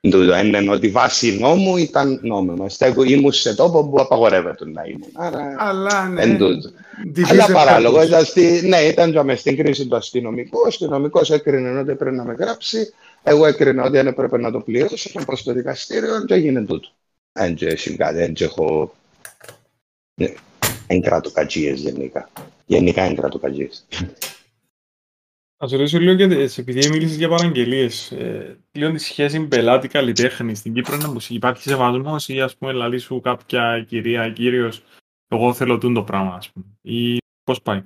Τούτο είναι ότι βάσει νόμου ήταν νόμιμο. Στέκω, ήμουν σε τόπο που απαγορεύεται να ήμουν. Άρα, Αλλά ναι. εν τούτο. Division Αλλά παράλογο. purpose. Ήταν στη, ναι, ήταν και μες στην κρίση του αστυνομικού. Ο αστυνομικός έκρινε ότι πρέπει να με γράψει. Εγώ έκρινα ότι δεν έπρεπε να το πληρώσω. Να πάω στο δικαστήριο και έγινε τούτο. Δεν έχει κάτι, δεν έχω. Ναι, Εν κρατοκατζίε γενικά. Γενικά εν κρατοκατζίε. Να σε ρωτήσω λίγο, γιατί επειδή μίλησες για παραγγελίες, ε, λίγο τη σχέση πελάτη-καλλιτέχνη στην Κύπρο είναι πως υπάρχει σεβασμός ή ας πούμε λαλή σου κάποια κυρία, κύριος, εγώ θέλω τούν το πράγμα ας πούμε, ή πώς πάει;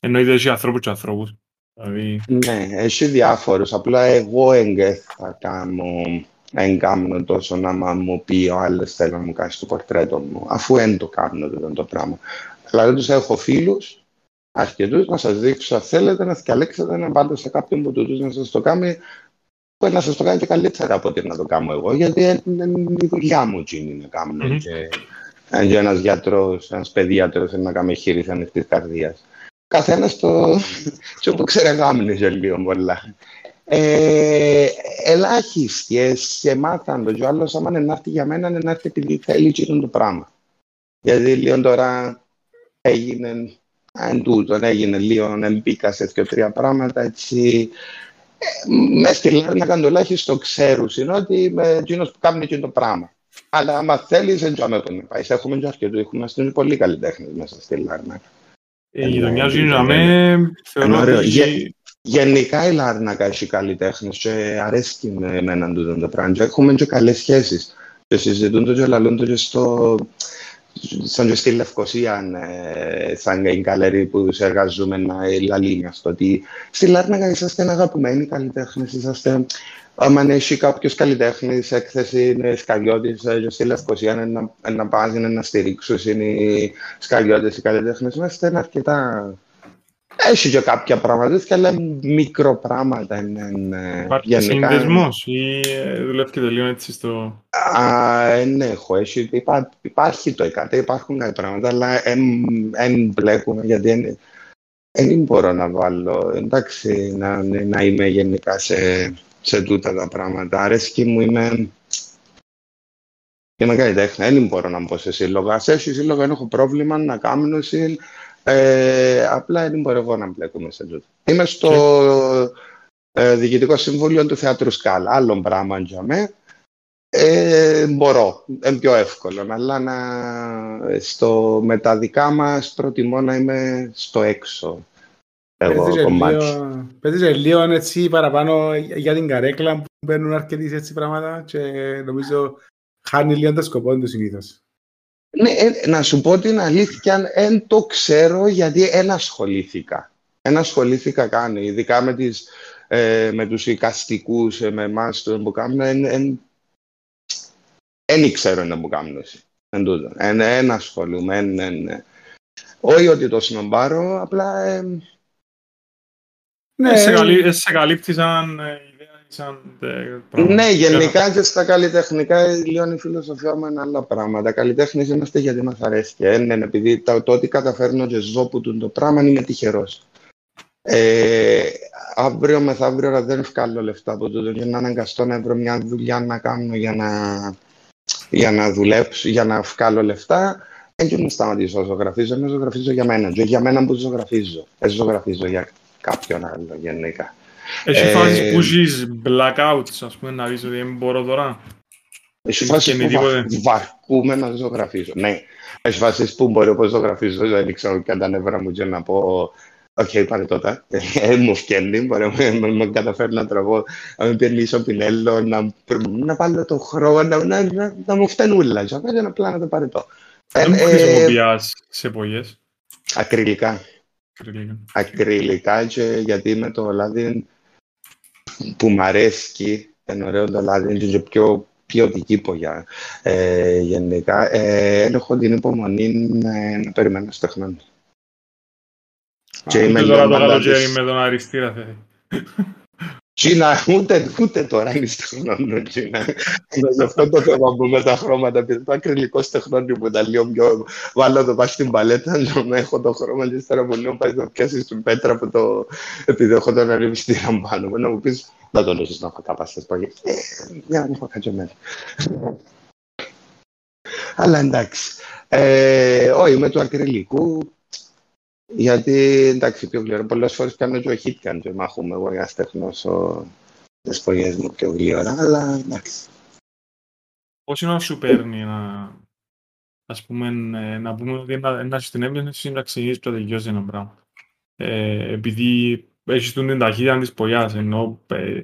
Εννοείται έχει ανθρώπους και ανθρώπους. Δηλαδή, Ναι, έχει διάφορους. Απλά εγώ δεν θα κάνω, δεν κάνω τόσο να μα μου πει ο άλλος θέλω να μου κάνεις το πορτρέτο μου, αφού δεν το κάνω τούτο το πράγμα. Δηλαδή τους έχω φίλους, αρκετούς, να σας δείξω αν θέλετε, να διαλέξετε να πάτε σε κάποιον από τούτους να σας το κάνει που να σας το κάνει και καλύτερα από ότι να το κάνω εγώ, γιατί είναι η δουλειά μου εκείνη να κάνω Μμμ. και, και ένας γιατρός, ένας παιδίατρος να κάνει χείριση ανοιχτής καρδίας. Καθένας το, και όπου ξέρει γάμνη και λίγο πολλά. Ε, ελάχιστοι ε, σε μάθαν το και ο άλλος άμα να έρθει για μένα να έρθει επειδή θέλει εκείνο το πράγμα. Γιατί λίγο τώρα έγινε εν τούτον, έγινε λίγο, εμπίκα σε δύο τρία πράγματα έτσι. Ε, μες στη Λάρνακα τουλάχιστον ξέρουν είναι ότι είμαι εκείνος που κάνει εκείνο το πράγμα. Αλλά άμα θέλεις, δεν ξέρω με πάει. Έχουμε και αρκετού, έχουμε είμαστε πολύ καλλιτέχνες μέσα στη Λάρνακα. η γειτονιά ναι, σου ναι, για ναι. μέ, θεωρώ ωραίο. ότι... Γε- Γενικά η Λάρνακα έχει καλλιτέχνε και αρέσκει με εμένα τούτο το πράγμα. Και έχουμε και καλές σχέσεις. Και συζητούν το και λαλούν το και στο. Σαν και στη Λευκοσία, ε, σαν οι καλεροί που σε εργαζούμε να λαλεί μας το ότι στη Λάρνακα είσαστε αγαπημένοι καλλιτέχνες, είσαστε άμα έχει κάποιος καλλιτέχνης έκθεση είναι σκαλιώτης ε, και στη Λευκοσία είναι να, να πας, είναι να στηρίξουν είναι οι σκαλιώτες οι καλλιτέχνες μας, είναι αρκετά έχει και κάποια πράγματα, αλλά μικροπράγματα είναι είναι, Υπάρχει γενικά. σύνδεσμος ή ε, δουλεύετε λίγο έτσι στο... Α, δεν έχω. Έχει, υπά, υπάρχει το εκατέ, υπάρχουν κάποια πράγματα, αλλά δεν μπλέκουμε γιατί δεν- δεν μπορώ να βάλω. Εντάξει, να, να είμαι γενικά σε, σε τούτα τα πράγματα. Αρέσκει μου είμαι. Είμαι καλλιτέχνη, δεν μπορώ να μπω σε σύλλογο. Ας έχει σύλλογο, δεν έχω πρόβλημα να κάνω συν. Ε, απλά δεν μπορώ εγώ να μπλέκουμε σε τούτα. Είμαι στο ε, Διοικητικό Συμβούλιο του Θεάτρου Σκάλα. Άλλο πράγμα για μέ. Ε, μπορώ, είναι πιο εύκολο, αλλά να, στο, με τα δικά μας προτιμώ να είμαι στο έξω εγώ Παίζεις και κομμάτι. λίγο- Παίζεις και λίγο έτσι παραπάνω για την καρέκλα που μπαίνουν αρκετοί σε έτσι πράγματα και νομίζω χάνει λίγο το σκοπό του συνήθως. Ναι, ε, να σου πω την αλήθεια, δεν το ξέρω γιατί δεν ασχολήθηκα. Δεν ασχολήθηκα καν, ειδικά με, τις, ε, με τους οικαστικούς, ε, με εμάς το που κάνουν, δεν ξέρω να που κάνουν. Εν τούτο. Δεν ασχολούμαι. εν- εν- όχι ότι το συνομπάρω, απλά ε, Ναι, Ε, σε, καλύ, ε, σε καλύπτει σαν ε, ιδέα ή σαν ε, πράγμα. Ναι, γενικά και στα καλλιτεχνικά λίγο η φιλοσοφία μου είναι άλλα πράγματα. Καλλιτέχνες είμαστε γιατί μας αρέσει. Και είναι επειδή το, το ότι καταφέρνω και ζω που το πράγμα είμαι τυχερός. Ε, αύριο μεθαύριο δεν βγάλω λεφτά από τούτο για να αναγκαστώ να βρω μια δουλειά να κάνω για να, για να δουλέψω, για να βγάλω λεφτά. Δεν να σταματήσω να ζωγραφίζω, να ζωγραφίζω για μένα. Και για μένα που ζωγραφίζω. Δεν ζωγραφίζω για κάποιον άλλο γενικά. Έχει Ε, φάσεις που έχεις blackouts, ας πούμε, να δεις ότι δεν μπορώ τώρα. Έχει Και φάσει με που τίποτε. βα- βαρκούμε να ζωγραφίζω. Ναι, έχει φάσεις που μπορεί όπως ζωγραφίζω, δεν ξέρω και τα νεύρα μου και να πω Οκ, πάρε τότε. Ε, μου φκένει, μπορεί να με- με καταφέρει να τραβώ, να με πιερνήσω πινέλο, να, να βάλω το χρόνο, να, να, να, να μου φταίνούλα. Και αυτό είναι απλά να το πάρει το. Δεν μου Ε, ε, χρησιμοποιάς σε εποχές. Ακριλικά. Κριτικά. ακριλικά και γιατί με το λάδι που μ' αρέσει, είναι ωραίο το λάδι, είναι και πιο ποιοτική πογιά ε, γενικά. Ε, έχω την υπομονή να, να περιμένω στο χρόνο. Και είμαι Ούτε τώρα το λίγο καλοκαίρι μαντάτης. με τον αριστήρα θέλει. Κίνα, ούτε, ούτε τώρα είναι στο χρόνο, Κίνα. Σε αυτό το θέμα που με τα χρώματα, επειδή το ακριλικό στο χρόνο που τα λίγο πιο... Βάλω το πάει στην παλέτα, να με έχω το χρώμα και ύστερα μου λέω πάει να πιάσεις την πέτρα που το... Επειδή έχω τον ανεμιστήρα πάνω μου, να μου πεις να το λύσεις να έχω τα πάστες παγιές. Ε, για να έχω κατσωμένο. Αλλά εντάξει. Ε, όχι, με του ακριλικού, γιατί εντάξει, πιο γλυόρα. Πολλές φορές κάνω και ο χίτκαν και μάχομαι εγώ για να στέχνωσω τις πογιές μου πιο γλυόρα, αλλά εντάξει. Πώς είναι να σου παίρνει να, ας πούμε, ε, να πούμε ότι ένα, ένας στην έμπνευση να ξεκινήσεις το τελειώσει ένα πράγμα. Ε, επειδή έχεις τον την ταχύτητα της πογιάς, ενώ ε,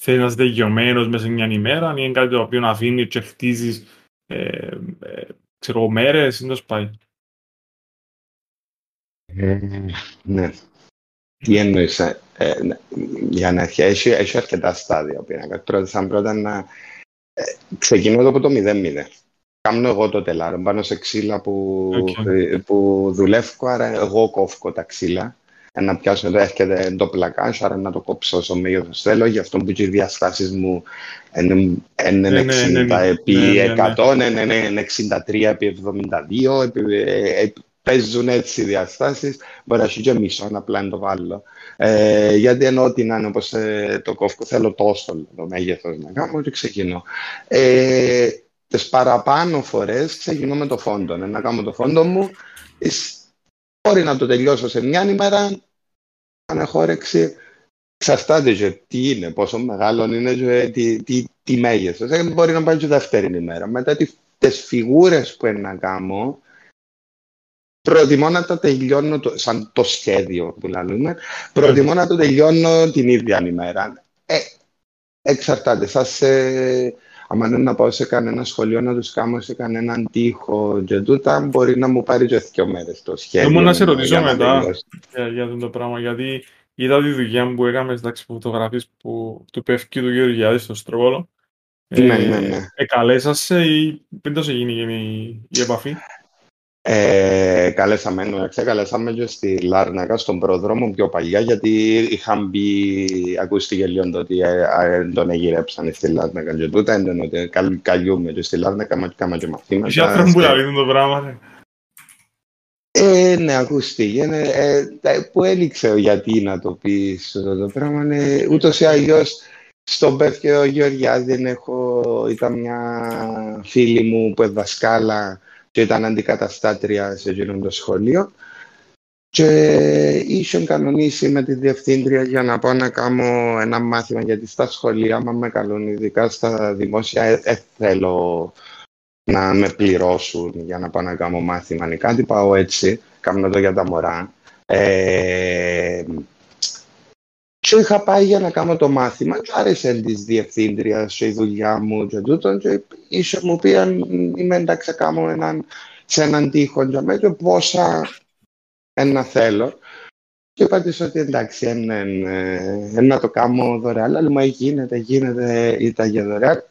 θέλεις να είσαι τελειωμένος μέσα σε μια ημέρα, ή είναι κάτι το οποίο να αφήνεις και χτίζεις, ε, ε, ξέρω εγώ, μέρες, είναι το σπάει. Ναι. Τι εννοείς, ε, ε, ναι, για να αρχίσει, έχει, έχει αρκετά στάδια ο πίνακας. Πρώτα, σαν πρώτα να ε, ξεκινώ εδώ από το 0-0. Κάνω εγώ το τελάρο πάνω σε ξύλα που, Οκ. ε, που δουλεύω, άρα εγώ κόφω τα ξύλα. Ε, Να πιάσω εδώ, έρχεται το πλακάζ, άρα να το κόψω όσο μέγεθος θέλω. Γι' αυτό που και οι διαστάσεις μου είναι, είναι Ναι, ναι, 60 ναι, ναι. επί Ναι, ναι, ναι. 100, είναι, είναι, είναι 63 επί 72, επί, ε, ε, παίζουν έτσι οι διαστάσεις. Μπορεί να έχει και μισό, να απλά να το βάλω. Ε, γιατί ενώ ότι να είναι όπως ε, το κόφκο, θέλω τόσο το μέγεθος να κάνω και ξεκινώ. Ε, τις παραπάνω φορές ξεκινώ με το φόντο. Ε, να κάνω το φόντο μου, εις- μπορεί να το τελειώσω σε μια ημέρα, αν έχω όρεξη, εξαρτάται και τι είναι, πόσο μεγάλο είναι και τι, τι, τι μέγεθος. Ε, μπορεί να πάει και δεύτερη ημέρα. Μετά τι, τις φιγούρες που είναι να κάνω, προτιμώ να τα τελειώνω, το, σαν το σχέδιο που λέμε, προτιμώ να το τελειώνω την ίδια ημέρα. Ε, εξαρτάται. Σας, ε, άμα είναι να πάω σε κανένα σχολείο να τους κάνω σε κανέναν τοίχο και τούτα, μπορεί να μου πάρει και δύο μέρες το σχέδιο. Ήμουν να σε για ρωτήσω μετά. τελειώσει. για, για αυτό το πράγμα, γιατί είδα τη δουλειά μου που έκαμε εντάξει φωτογραφίες που του πέφτει του Γεωργιάδης στο Στρογόλο. Ναι, ναι, ναι. Εκαλέσασε ή πριν το σε γίνει η, η επαφή; Ε, καλέσαμε, ναι, ξεκαλέσαμε και στη Λάρνακα, στον πρόδρομο πιο παλιά, γιατί είχαν μπει, ακούστηκε λίγο το ότι ε, ε, τον εγυρέψαν στη Λάρνακα και τούτα, είναι ότι καλ, καλιούμε και στη Λάρνακα, μα κάναμε και μαθήματα. Έχει άνθρωποι που σε- τα λύνουν το πράγμα. ρε. Ε, ναι, ακούστηκε. Ε, ε, τα- που έληξε γιατί να το πεις αυτό το πράγμα. Ναι, ούτως ή αλλιώς στον Πέφκιο Γεωργιάδη έχω, ήταν μια φίλη μου που δασκάλα και ήταν αντικαταστάτρια σε εκείνο το σχολείο και είχε κανονίσει με τη διευθύντρια για να πάω να κάνω ένα μάθημα γιατί στα σχολεία, άμα με καλούν ειδικά στα δημόσια, ε, ε, θέλω να με πληρώσουν για να πάω να κάνω μάθημα ή κάτι, πάω έτσι, κάνω το για τα μωρά. Ε, και είχα πάει για να κάνω το μάθημα και άρεσε της διευθύντριας η δουλειά μου και τούτο και ίσως μου πει αν είμαι εντάξει να κάνω έναν, σε έναν τείχο και με και πόσα ένα θέλω. Και είπα της ότι εντάξει, εν, εν, ε, εν να το κάνω δωρεάν, αλλά μου γίνεται, γίνεται, ήταν για δωρεάν.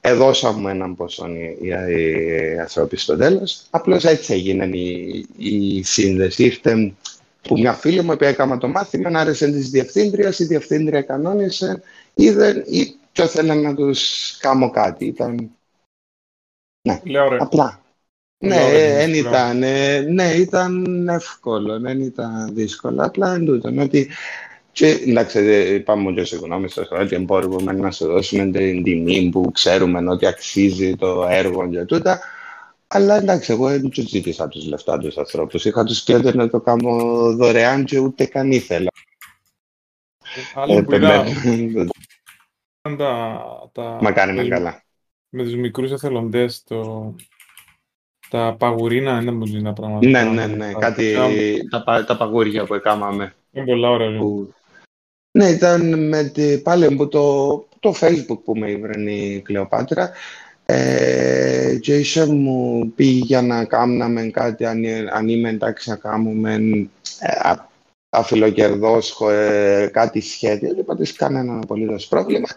Έδωσα μου έναν ποσό οι, οι, οι άνθρωποι στο τέλος. Απλώς έτσι έγινε η, η σύνδεση. Ήρθε που μια φίλη μου που έκανα το μάθημα, να άρεσε της διευθύντριας, η διευθύντρια κανόνισε, είδε ή και ήθελα να τους κάνω κάτι. Ήταν Λέω ρε. απλά. Ναι, Λέω, ρε, δεν δύσκολο. ήταν, ε, ναι, ήταν εύκολο, δεν ήταν δύσκολο. Απλά εν τούτον, ότι Και εντάξει, ε, είπαμε και συγγνώμη στο σχολείο ότι μπορούμε να σου δώσουμε την τιμή που ξέρουμε ότι αξίζει το έργο και τούτα. Αλλά εντάξει, εγώ δεν τους ζήτησα τους λεφτά τους ανθρώπους. Είχα τους πει ότι να το κάνω δωρεάν και ούτε καν ήθελα. Άλλο Ε, που είδα, περιμένω. τα, τα, Μα κάνει με με, καλά. Με τους μικρούς εθελοντές, το, τα παγουρίνα, δεν μου τα πράγματα. Ναι, ναι, ναι. Τα- Κάτι, τα- τα, πα- τα παγούρια που έκαναμε. Είναι πολλά ωραία. Που... Ναι, ήταν με τη, πάλι που το, το facebook που με ήβρε η Κλεοπάτρα ε, και είχε μου πει για να κάνουμε κάτι αν, αν είμαι εντάξει να κάνουμε ε, α- αφιλοκερδός ε, κάτι σχέδιο και είπα της κανένα απολύτως πρόβλημα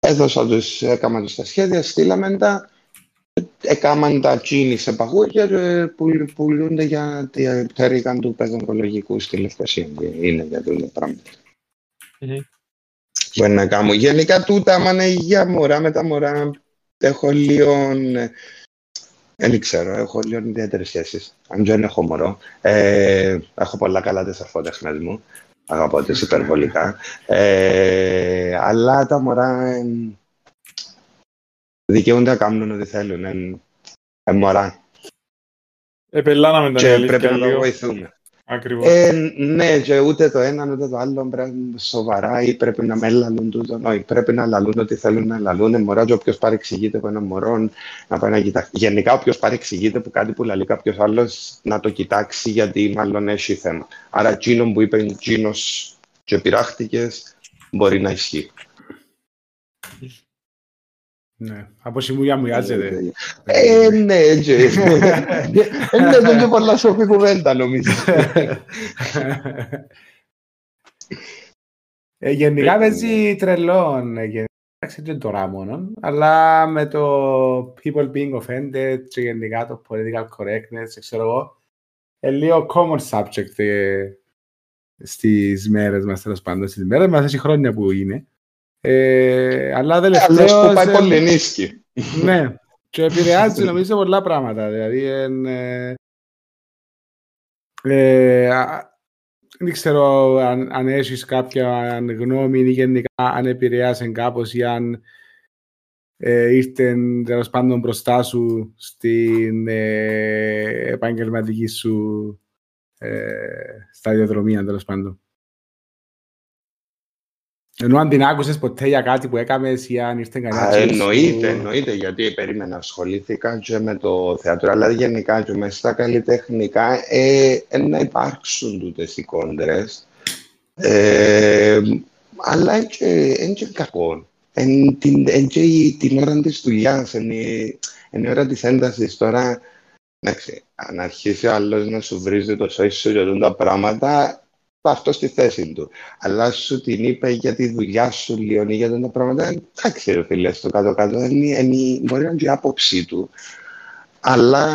έδωσα τους, έκανα τους τα σχέδια, στείλαμε τα έκαναν τα τσίνη σε παγούρια και πουλ- πουλούνται για τη πτέρυγα του παιδογκολογικού στη Λευκοσία. Είναι για το πράγματα. Μμμ. Μπορεί να κάνω. Γενικά τούτα, άμα είναι για μωρά, με τα μωρά έχω λίγο... Δεν ξέρω, έχω λίγο ιδιαίτερες σχέσεις. Αν δεν έχω μωρό. Ε, έχω πολλά καλά τι αρφότεχνε μου. Αγαπώ τι υπερβολικά. Ε, αλλά τα μωρά ε, δικαιούνται να κάνουν ό,τι θέλουν. Ε, ε, μωρά. Επελάναμε τα Και αλήθεια πρέπει να τα λίγο. βοηθούμε. Ακριβώς. Ε, ναι, και ούτε το ένα ούτε το άλλο πρέπει να σοβαρά ή πρέπει να με λαλούν τούτο. Όχι, πρέπει να λαλούν ό,τι θέλουν να λαλούν. Μωρά, και όποιος παρεξηγείται από ένα μωρό να πάει να κοιτάξει. Γενικά, όποιος παρεξηγείται από κάτι που λαλεί κάποιος άλλος να το κοιτάξει γιατί μάλλον έχει θέμα. Άρα, εκείνο που είπε εκείνος και πειράχτηκες μπορεί να ισχύει. Ναι. Από σημούλια μου γιάζεται. Ε, ναι, έτσι. Ε, ναι, δεν είναι πολλά σοφή κουβέντα, νομίζω. Ε, γενικά παίζει τρελόν. ε, γενικά, Εντάξει, δεν τώρα μόνο, αλλά με το people being offended και γενικά το political correctness, ξέρω εγώ, είναι λίγο common subject ε, στις μέρες μας, τέλος πάντων, στις μέρες μας, έχει χρόνια που είναι. Ε, αλλά Άλλος τελευταίως... που πάει ε, πολύ νίσκι. ναι, και επηρεάζει νομίζω πολλά πράγματα. Δηλαδή, εν, ε, ε, α- δεν ξέρω αν, αν έχεις κάποια γνώμη ή γενικά αν επηρεάσει κάπως ή αν ε, ήρθε τέλος πάντων μπροστά σου στην ε, επαγγελματική σου ε, σταδιοδρομία τέλος πάντων. Ενώ αν την άκουσες ποτέ για κάτι που έκαμες ή αν ήρθε κανένα Α, τσίρ σου- εννοείται, εννοείται, γιατί περίμενα, ασχολήθηκα και με το θέατρο, αλλά γενικά και μέσα στα καλλιτεχνικά ε, ε, να υπάρξουν τούτες οι κόντρες. Ε, αλλά είναι και, εν και κακό. Εν, την, εν και η- την ώρα της δουλειάς, εν, η- εν η ώρα της έντασης τώρα, εντάξει, αν αρχίσει ο άλλος να σου βρίζει το σώμα σου για τα πράγματα, αυτό στη θέση του. Αλλά σου την είπε για τη δουλειά σου λίγο ή για τα πράγματα. Εντάξει, ρε φίλε, στο κάτω-κάτω είναι, είναι, μπορεί να είναι και η άποψή του. Αλλά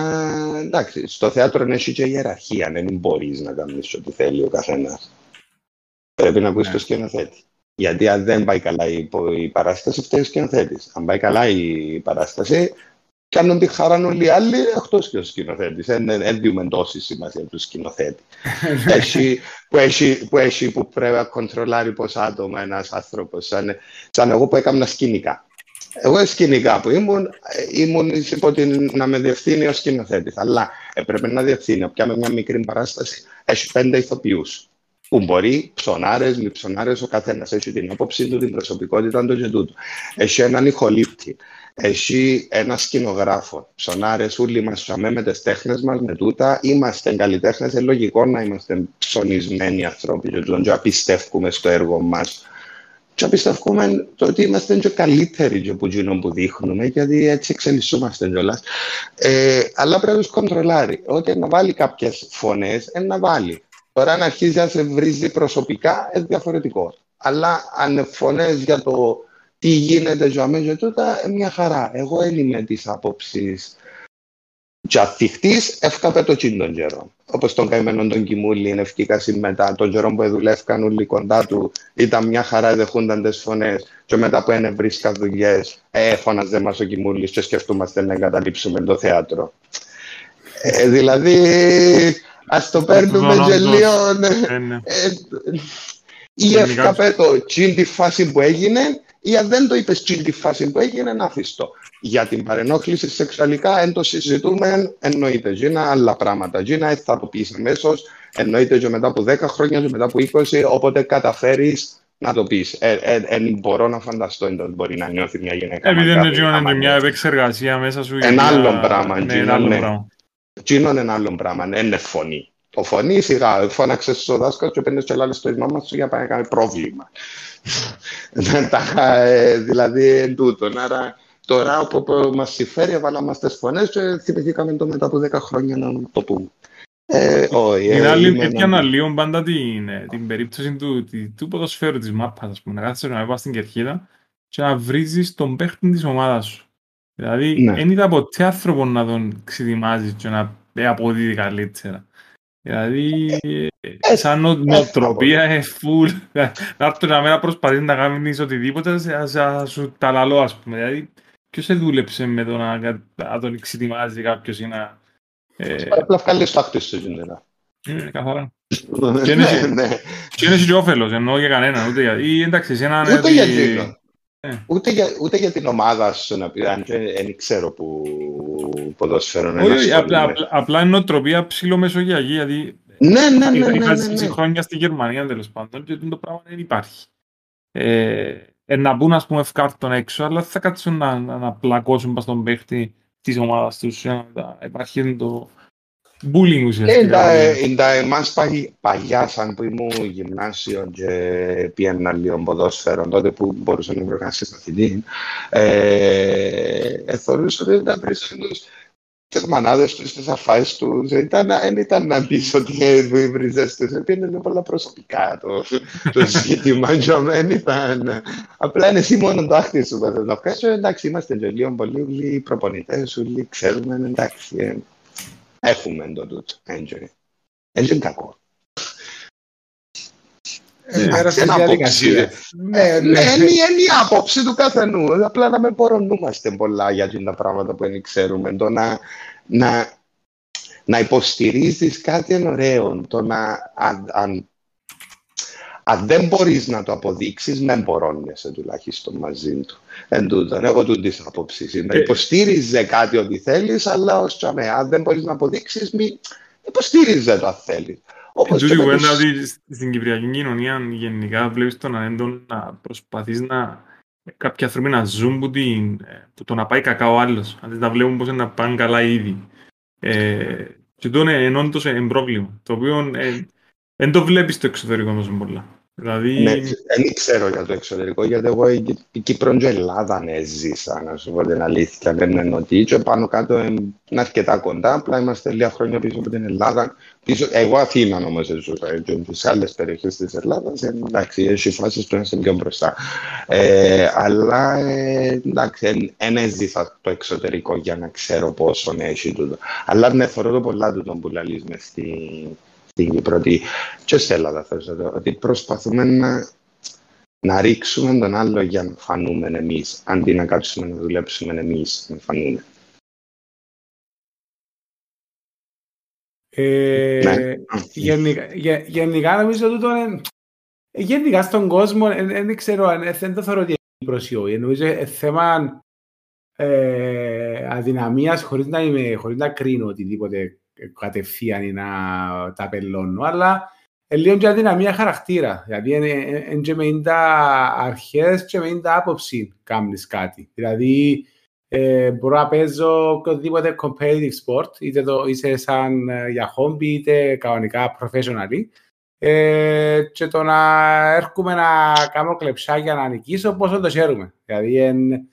εντάξει, στο θέατρο έχει και ιεραρχία. Δεν μπορείς να κάνεις ό,τι θέλει ο καθένας. Πρέπει να ακούσει Ναι. το σκηνοθέτη. Γιατί αν δεν πάει καλά η, η παράσταση, φταίει ο σκηνοθέτης. Αν πάει καλά η παράσταση, κάνουν τη χαρά όλοι οι άλλοι εκτός και ο σκηνοθέτης. Δεν δίνουμε τόση σημασία του σκηνοθέτη. έχει, που, έχει, που έχει που πρέπει να κοντρολάρει πόσα άτομα ένας άνθρωπος. Σαν, σαν εγώ που έκανα σκηνικά. Εγώ σκηνικά που ήμουν, ε, ήμουν υπό την, να με διευθύνει ο σκηνοθέτης. Αλλά έπρεπε να διευθύνει. Πιάμε μια μικρή παράσταση, έχει πέντε ηθοποιούς. Που μπορεί, ψωνάρες, λιψονάρε, ο καθένας έχει την άποψή του, την προσωπικότητα του και τούτου. Έχει έναν ηχολήπτη. Έχει ένας σκηνογράφος. Ψωνάρες, όλοι μας ψαμέ με τις τέχνες μας, με τούτα. Είμαστε καλλιτέχνες. Είναι λογικό να είμαστε ψωνισμένοι άνθρωποι και τούτο, και να πιστεύουμε στο έργο μας. Και πιστεύουμε το ότι είμαστε και καλύτεροι και από εκείνο που δείχνουμε, γιατί έτσι εξελισσόμαστε κιόλας. Ε, αλλά πρέπει να τους κοντρολάρει. Ότι να βάλει κάποιες φωνές, να βάλει. Τώρα, αν αρχίζει να σε βρίζει προσωπικά, είναι διαφορετικό. Αλλά αν φωνές για το τι γίνεται για μένα και τούτα, ε, μια χαρά. Εγώ δεν είμαι τη άποψη και αθιχτής έφκαπε το τσιν τον καιρό. Όπως τον καημένο τον Κιμούλη, είναι ευκήκα μετά, τον καιρό που δουλεύκαν όλοι κοντά του, ήταν μια χαρά, δεχούνταν τις φωνές και μετά που είναι βρίσκα δουλειές, ε, φώναζε μας ο Κιμούλης και σκεφτούμαστε να εγκαταλείψουμε το θέατρο. Ε, δηλαδή, ας το παίρνουμε και όντως. λίγο... Ε, ναι. Ε, Ή Γενικά- έφταπε το τσιν τη φάση που έγινε, ή αν δεν το είπες τσιν τη φάση που έγινε, να αφήσει το. Για την παρενόχληση σεξουαλικά, εν το συζητούμε, εννοείται. Τζίνα άλλα πράγματα. Τζίνα δεν θα το πεις αμέσως, εννοείται και μετά από 10 χρόνια, και μετά από 20, όποτε καταφέρεις να το πεις. Ε, ε, ε, μπορώ να φανταστώ ότι μπορεί να νιώθει μια γυναίκα. Επειδή μακάρι, είναι γίνονται άμα και μια νιώθει. επεξεργασία μέσα σου. Ένα για- άλλο πράγμα, Ναι, Gino, ένα άλλο ναι. πράγμα. Τζίνο είναι ένα άλλο πράγμα, δεν είναι φωνή. Το φωνή σιγά, φώναξε στο δάσκαλο και παίρνει και λάλε στο όνομά σου για να κάνει πρόβλημα. Δεν τα, ε, δηλαδή εν τούτον. Άρα τώρα όπου μας συμφέρει, έβαλαμε τις φωνές και θυμηθήκαμε το μετά από 10 χρόνια να το πούμε. Ε, όχι, Την ε, άλλη, είμαι έτσι ένα- αναλύω πάντα την, ε, την περίπτωση του, τη- του ποδοσφαίρου της μάπας, ας πούμε, να κάθεσαι να πας στην κερκίδα και να βρίζεις τον παίχτη της ομάδας σου. Δηλαδή, Ναι. δεν είδα ποτέ άνθρωπο να τον ξετοιμάζεις και να ε, αποδίδει καλύτερα. Δηλαδή, ε, σαν νο, νοοτροπία, ε, φουλ, να έρθουν να μένα προσπαθείς να κάνεις οτιδήποτε, θα- θα σου τα λαλώ, ας πούμε. Δηλαδή, ποιος σε δούλεψε με το να, να τον ξετοιμάζει κάποιος ή να... Ε, Απλά βγάλεις το άκρη σου, Τζίνερα. ε, καθαρά. Ναι, είναι- ναι. Και είναι και όφελος, εννοώ για κανέναν, ούτε για... Ή εντάξει, εσένα είναι Ούτε για Τζίνο. Ε. Ούτε για, ούτε για την ομάδα σου να πει, αν και δεν ξέρω που ποδοσφαίρο να Όχι, όχι, ασχολούμαι. απλά, απλά, απλά είναι νοοτροπία ψηλομεσογειακή, γιατί Ναι, ναι, ναι, ναι, είχα ναι, ζήσει ναι. χρόνια στη Γερμανία τέλος πάντων και το πράγμα δεν υπάρχει. Ε, ε, να μπουν ας πούμε ευκάρτων έξω, αλλά δεν θα κάτσουν να, να, να πλακώσουν πας στον παίχτη της ομάδας τους για να τα- υπάρχει το bullying Ε, ουσιαστικά. εντά- εντά εμάς παγι- παλιά, σαν που ήμουν γυμνάσιο και πιένα λίγο ποδόσφαιρο, τότε που μπορούσα να βρω κανένα μαθητή, ε, ε, θεωρούσα ότι ήταν περισσότερους τις μανάδες τους, τις αφάσεις τους, ήταν, δεν ήταν να πεις ότι ε, βρίζες τους, πήγαινε πολλά προσωπικά το, το ζήτημα, και δεν ήταν, απλά είναι εσύ μόνο το άχτη σου που θες να βγάλεις, εντάξει, είμαστε και λίγο πολύ όλοι προπονητές, όλοι ξέρουμε, εντάξει, ε, έχουμε το τούτο, έτσι. Έτσι είναι κακό. Ε, Πέρα στη Ένα διαδικασία. άποψη, Ναι, Ναι, ναι. είναι είναι η άποψη του καθενού. Απλά να μην πορωνούμαστε πολλά για τα πράγματα που δεν ξέρουμε. Το να, να, να υποστηρίζεις κάτι είναι ωραίο. Το να, αν, αν, αν δεν μπορείς να το αποδείξεις, δεν μπορώνεσαι τουλάχιστον μαζί του. Εν τούτον, εγώ του της άποψης είμαι. Ε. Υποστήριζε κάτι ότι θέλεις, αλλά ως τσαμέ, αν δεν μπορείς να αποδείξεις, μη υποστήριζε το αν θέλεις. Όπως Εν και τούτη με κουβέντα τους- ότι στην Κυπριακή κοινωνία γενικά βλέπεις τον ανέντον να προσπαθείς να κάποιοι άνθρωποι να ζουν που, την, ε, που το να πάει κακά ο άλλος. Αντί να βλέπουν πως είναι να πάνε καλά ήδη. Ε, και το είναι εν όντως είναι πρόβλημα. Το οποίο ε, δεν το βλέπεις στο εξωτερικό τόσο πολλά. Δηλαδή, Ναι, δεν ξέρω για το εξωτερικό, γιατί εγώ η, η Κύπρο και η Ελλάδα ναι, ζήσα, να σου πω την αλήθεια. Δεν εννοώ ότι και πάνω κάτω είναι αρκετά κοντά, απλά είμαστε λίγα χρόνια πίσω από την Ελλάδα. Πίσω, εγώ Αθήνα όμω ζούσα, και στι άλλες περιοχές της Ελλάδας, εντάξει, έχει φάσει που είμαστε πιο μπροστά. Ε, αλλά ε, εντάξει, δεν έζησα το εξωτερικό για να ξέρω πόσο έχει τούτο. Αλλά ναι, θεωρώ το πολλά του που λαλείς μες στη, στην Κύπρο ότι και στην Ελλάδα θέλω να το ότι προσπαθούμε να, να ρίξουμε τον άλλο για να φανούμε εμείς, αντί να κάτσουμε να δουλέψουμε εμείς να φανούμε. Ε, Ναι. γενικά, γε- γενικά νομίζω ότι είναι γενικά στον κόσμο ε, δεν ξέρω αν ε, δεν το θεωρώ ότι είναι προσιό. Νομίζω είναι θέμα ε, αδυναμίας χωρίς να, είμαι, χωρίς να κρίνω οτιδήποτε κατευθείαν ή να τα απελώνω, αλλά ε, λίγο και αδυναμία χαρακτήρα. Δηλαδή είναι και με τα αρχές και με τα άποψη κάνεις κάτι. Δηλαδή ε, μπορώ να παίζω οποιοδήποτε competitive sport, είτε το είσαι σαν ε, για hobby, είτε κανονικά professionally. Ε, και το να έρχομαι να κάνω κλεψάκια να νικήσω, πόσο το χαίρομαι. Δηλαδή, εν, ε, αν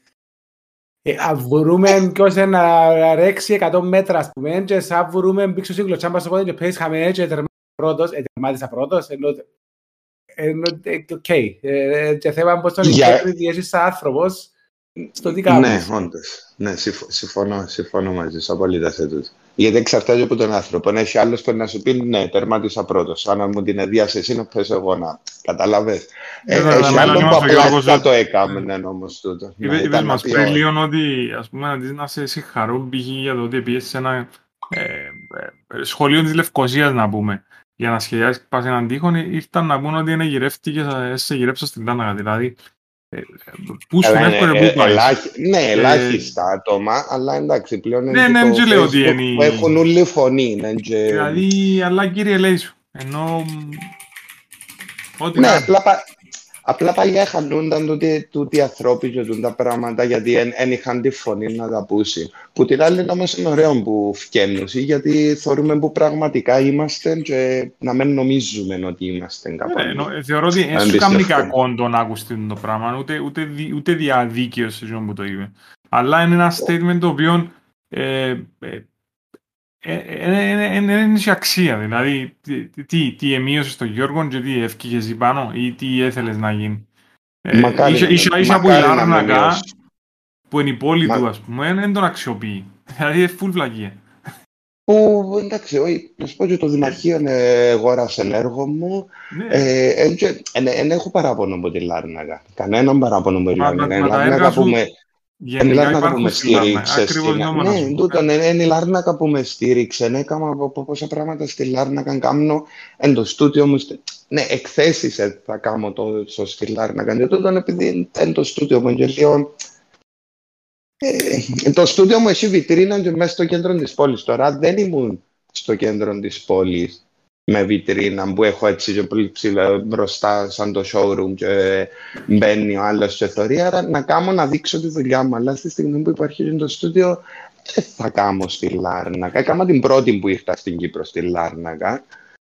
βρούμε ποιος είναι να ρέξει 100 μέτρα, ας πούμε, και σαν βρούμε πήξω στην κλωτσάμπα στο πόδι και παίζεις χαμέ και τερμάτισα πρώτος, ε, τερμάτισα πρώτος, ενώ, ενώ, ε, οκ. Ε, ε, και θέμα πώς τον Για- integrity έχεις σαν άνθρωπος, στο τι Ναι, κάνεις. όντως. Ναι, συμφ- συμφωνώ, συμφωνώ μαζί σου απολύτω σε τούτο. Γιατί εξαρτάται από τον άνθρωπο. Αν έχει άλλος που να σου πει ναι, τερμάτισα πρώτος. Αν μου την ενδιάσει εσύ να παίζω εγώ να. Καταλαβέ. Ε, Βέβαια, έχει εμένα άλλο που νιώθω και απλά όπως- θα το έκαμε όμως τούτο. Να Είπε, ήταν είπες να μας πει, πριν «Όχι». λίγο ότι ας πούμε αντί να σε συγχαρούν π.χ. για το ότι πήγες σε ένα ε, ε, σχολείο της Λευκοσίας να πούμε για να σχεδιάσεις πας έναν τείχο ήρθαν να πούν ότι είναι γυρεύτηκε, σε γυρέψα στην Λάρνακα. Δηλαδή, ε, πού σου Καλά, εύκολε είναι, πού ε, πάει. ελάχι- Ναι, ελάχιστα άτομα, αλλά εντάξει, πλέον είναι Ναι, και ναι, το δεν λέω ότι Facebook είναι- που έχουν όλη φωνή. είναι και- Δηλαδή, αλλά κύριε λέει σου. Ενώ... Ό,τι Ναι, να- απλά, πα- απλά παλιά χανούνταν τούτοι, τούτοι οι ανθρώποι και τούτα τα πράγματα γιατί δεν είχαν τη φωνή να τα πούσει. Που την άλλη όμως είναι ωραίο που φκένουν γιατί θεωρούμε που πραγματικά είμαστε και να μην νομίζουμε ότι είμαστε κάπου. Ναι, νο- ε, θεωρώ ότι δεν Αν σου κάνει πιστεύω. κακό το να ακούσει το πράγμα, ούτε, ούτε, δι- ούτε διαδίκαιος σε εκείνον που το είπες. Αλλά είναι ένα statement το οποίο ε, ε, ε, ε, ε, ε, δεν έχει αξία. Δηλαδή, τι, τι, τι εμείωσες τον Γιώργο και τι ευκήγε εσύ πάνω ή τι έθελες να γίνει. Ε, Μακάρι ίσα- να- ίσα- ίσα που η μακάρι να με Λάρνακα, μειώσει. που είναι η πόλη Μα- του, ας πούμε, δεν τον αξιοποιεί. Δηλαδή, είναι full βλακία. Που εντάξει, όχι, να σου πω ότι το Δημαρχείο ε, αγόρασε έργο μου. Ναι. Δεν έχω παράπονο από τη Λάρνακα. Κανέναν παράπονο από τη Μα- Λάρνακα. Μα Η τα Λάρνακα έργα που σου με- Είναι η Γενικά Λάρνακα που υπάρχουν με στη Λάρνακα. στήριξε. Ακριβώς στην- νόμο να Ναι, σου πω. τούτο είναι είναι η Λάρνακα που με στήριξε. Ναι, έκανα από- από πόσα πράγματα στη Λάρνακα κάνω εν το στούτιο μου. στη- Ναι, εκθέσεις ε, θα κάνω τόσο στη Λάρνακα. Και τούτο είναι επειδή εν το στούτιο μου και λίγο... Ε, το στούτιο μου έχει βιτρίνα και μέσα στο κέντρο της πόλης. Τώρα δεν ήμουν στο κέντρο της πόλης με βιτρίνα που έχω έτσι και πολύ ψηλά μπροστά σαν το showroom και μπαίνει ο άλλος και θωρεί, άρα να κάνω να δείξω τη δουλειά μου, αλλά στη στιγμή που υπάρχει και το στούντιο δεν θα κάνω στη Λάρνακα. Έκανα την πρώτη που ήρθα στην Κύπρο στη Λάρνακα,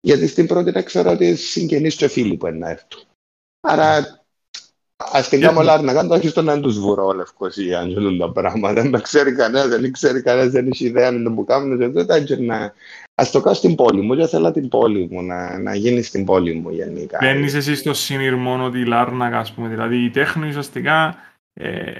γιατί στην πρώτη δεν ξέρω ότι συγγενείς και φίλοι που είναι να έρθουν. Άρα ας την κάνω Λάρνακα, τουλάχιστον να τους βουρώ Λευκοσία, αν γίνουν τα πράγματα. Δεν τα ξέρει κανένας, δεν ξέρει κανένας, δεν έχει ιδέα αν είναι που κάνουν και τότε και να... Ας το κάνω στην πόλη μου, και θέλω την πόλη μου, να, να γίνει στην πόλη μου γενικά. Μπαίνεις εσύ στο συνειρμό ότι η Λάρνακα, ας πούμε, δηλαδή η τέχνη ουσιαστικά ε,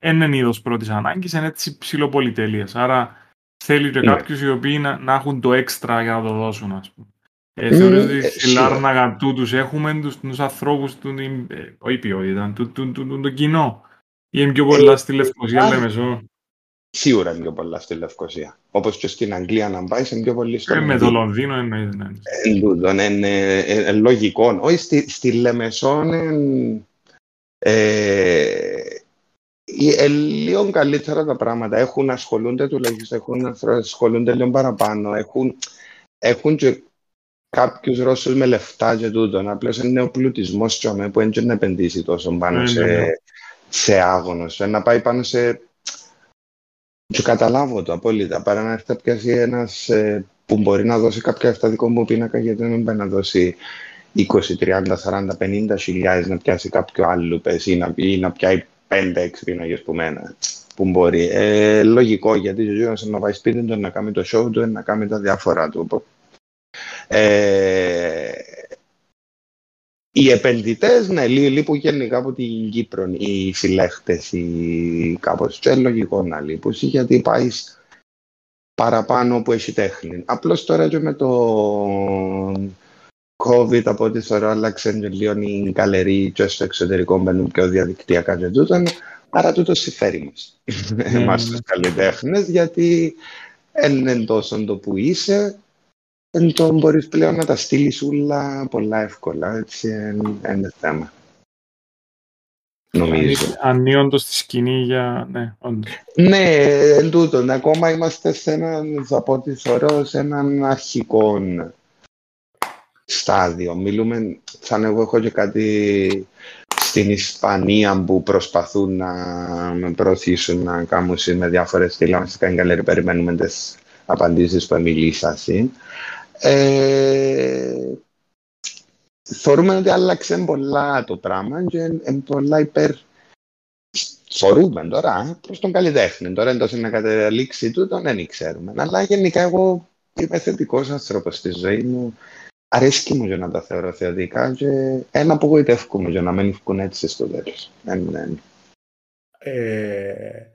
δεν είναι είδος πρώτης ανάγκης, είναι έτσι ψηλοπολιτέλειας. Άρα θέλει και Ναι. κάποιους οι οποίοι να, να έχουν το έξτρα για να το δώσουν, ας πούμε. Ε, Mm, θεωρείς ότι ε, στη σίγουρα. Λάρνακα τούτους έχουμε τους, τους ανθρώπους του, ε, όχι ποιότητα, του, του, του, του, το κοινό. Ή είναι πιο πολλά στη Λευκοσία, α, λέμε ζω. Σίγουρα είναι πιο πολλά στη Λευκοσία. Όπως και στην Αγγλία να πάει, είναι πιο πολύ στο Ε, με το Λονδίνο εννοείς, ναι. Εν τούτον, είναι ε, ε, λογικό. Όχι, στη, στη Λεμεσόν εν, ε, ε, λίγο καλύτερα τα πράγματα. Έχουν ασχολούνται τουλάχιστον, έχουν ανθρώπους, ασχολούνται λίγο παραπάνω. Έχουν, έχουν και κάποιους Ρώσους με λεφτά και τούτον. Απλώς είναι ο πλουτισμός τσόμε που δεν να επενδύσει τόσο πάνω Ναι, σε, ναι, ναι. σε άγωνος. Να πάει πάνω σε... Και καταλάβω το απόλυτα. Παρά να έρθει να πιάσει ένας ε, που μπορεί να δώσει κάποια αυτά δικό μου πίνακα γιατί δεν πάει να δώσει 20, 30, 40, 50 χιλιάδες να πιάσει κάποιο άλλο πες ή να, ή να πιάει 5-6 πίνακες που μένα που μπορεί. Ε, λογικό γιατί ο Γιώργος να πάει σπίτι του να κάνει το show του να κάνει τα διάφορα του. Ε, οι επενδυτές, ναι, λί- λείπουν γενικά από την Κύπρο, οι συλλέχτες, οι κάπως και λογικό να λείπουν, γιατί πάει παραπάνω που έχει τέχνη. Απλώς τώρα και με το COVID από ό,τι θεωρώ άλλαξε και λίγο οι καλερί και στο εξωτερικό μπαίνουν πιο διαδικτυακά και τούτον, άρα τούτο συμφέρει μας. Εμάς ναι. τους καλλιτέχνες, γιατί δεν είναι τόσο το που είσαι, δεν το μπορείς πλέον να τα στείλεις όλα πολλά εύκολα, έτσι δεν είναι θέμα. Νομίζω. Ανοίγοντο στη σκηνή για. Ναι, όντως. Ναι, εν τούτον, ακόμα είμαστε σε έναν, θα πω ότι θεωρώ, σε έναν αρχικό στάδιο. Μιλούμε, σαν εγώ έχω και κάτι στην Ισπανία που προσπαθούν να με προωθήσουν να κάνουν με διάφορες στήλες. Κάνει καλή, περιμένουμε τις απαντήσεις που μιλήσασαι. Ε, θεωρούμε ότι άλλαξε πολλά το πράγμα και είναι πολλά υπέρ θεωρούμε τώρα προς τον καλλιτέχνη. Τώρα εντός να καταλήξει τούτο δεν ξέρουμε. Αλλά γενικά εγώ είμαι θετικός άνθρωπος στη ζωή μου. Αρέσκει μου για να τα θεωρώ θετικά και ένα απογοητεύομαι για να μην βγουν έτσι στο τέλος. Ε,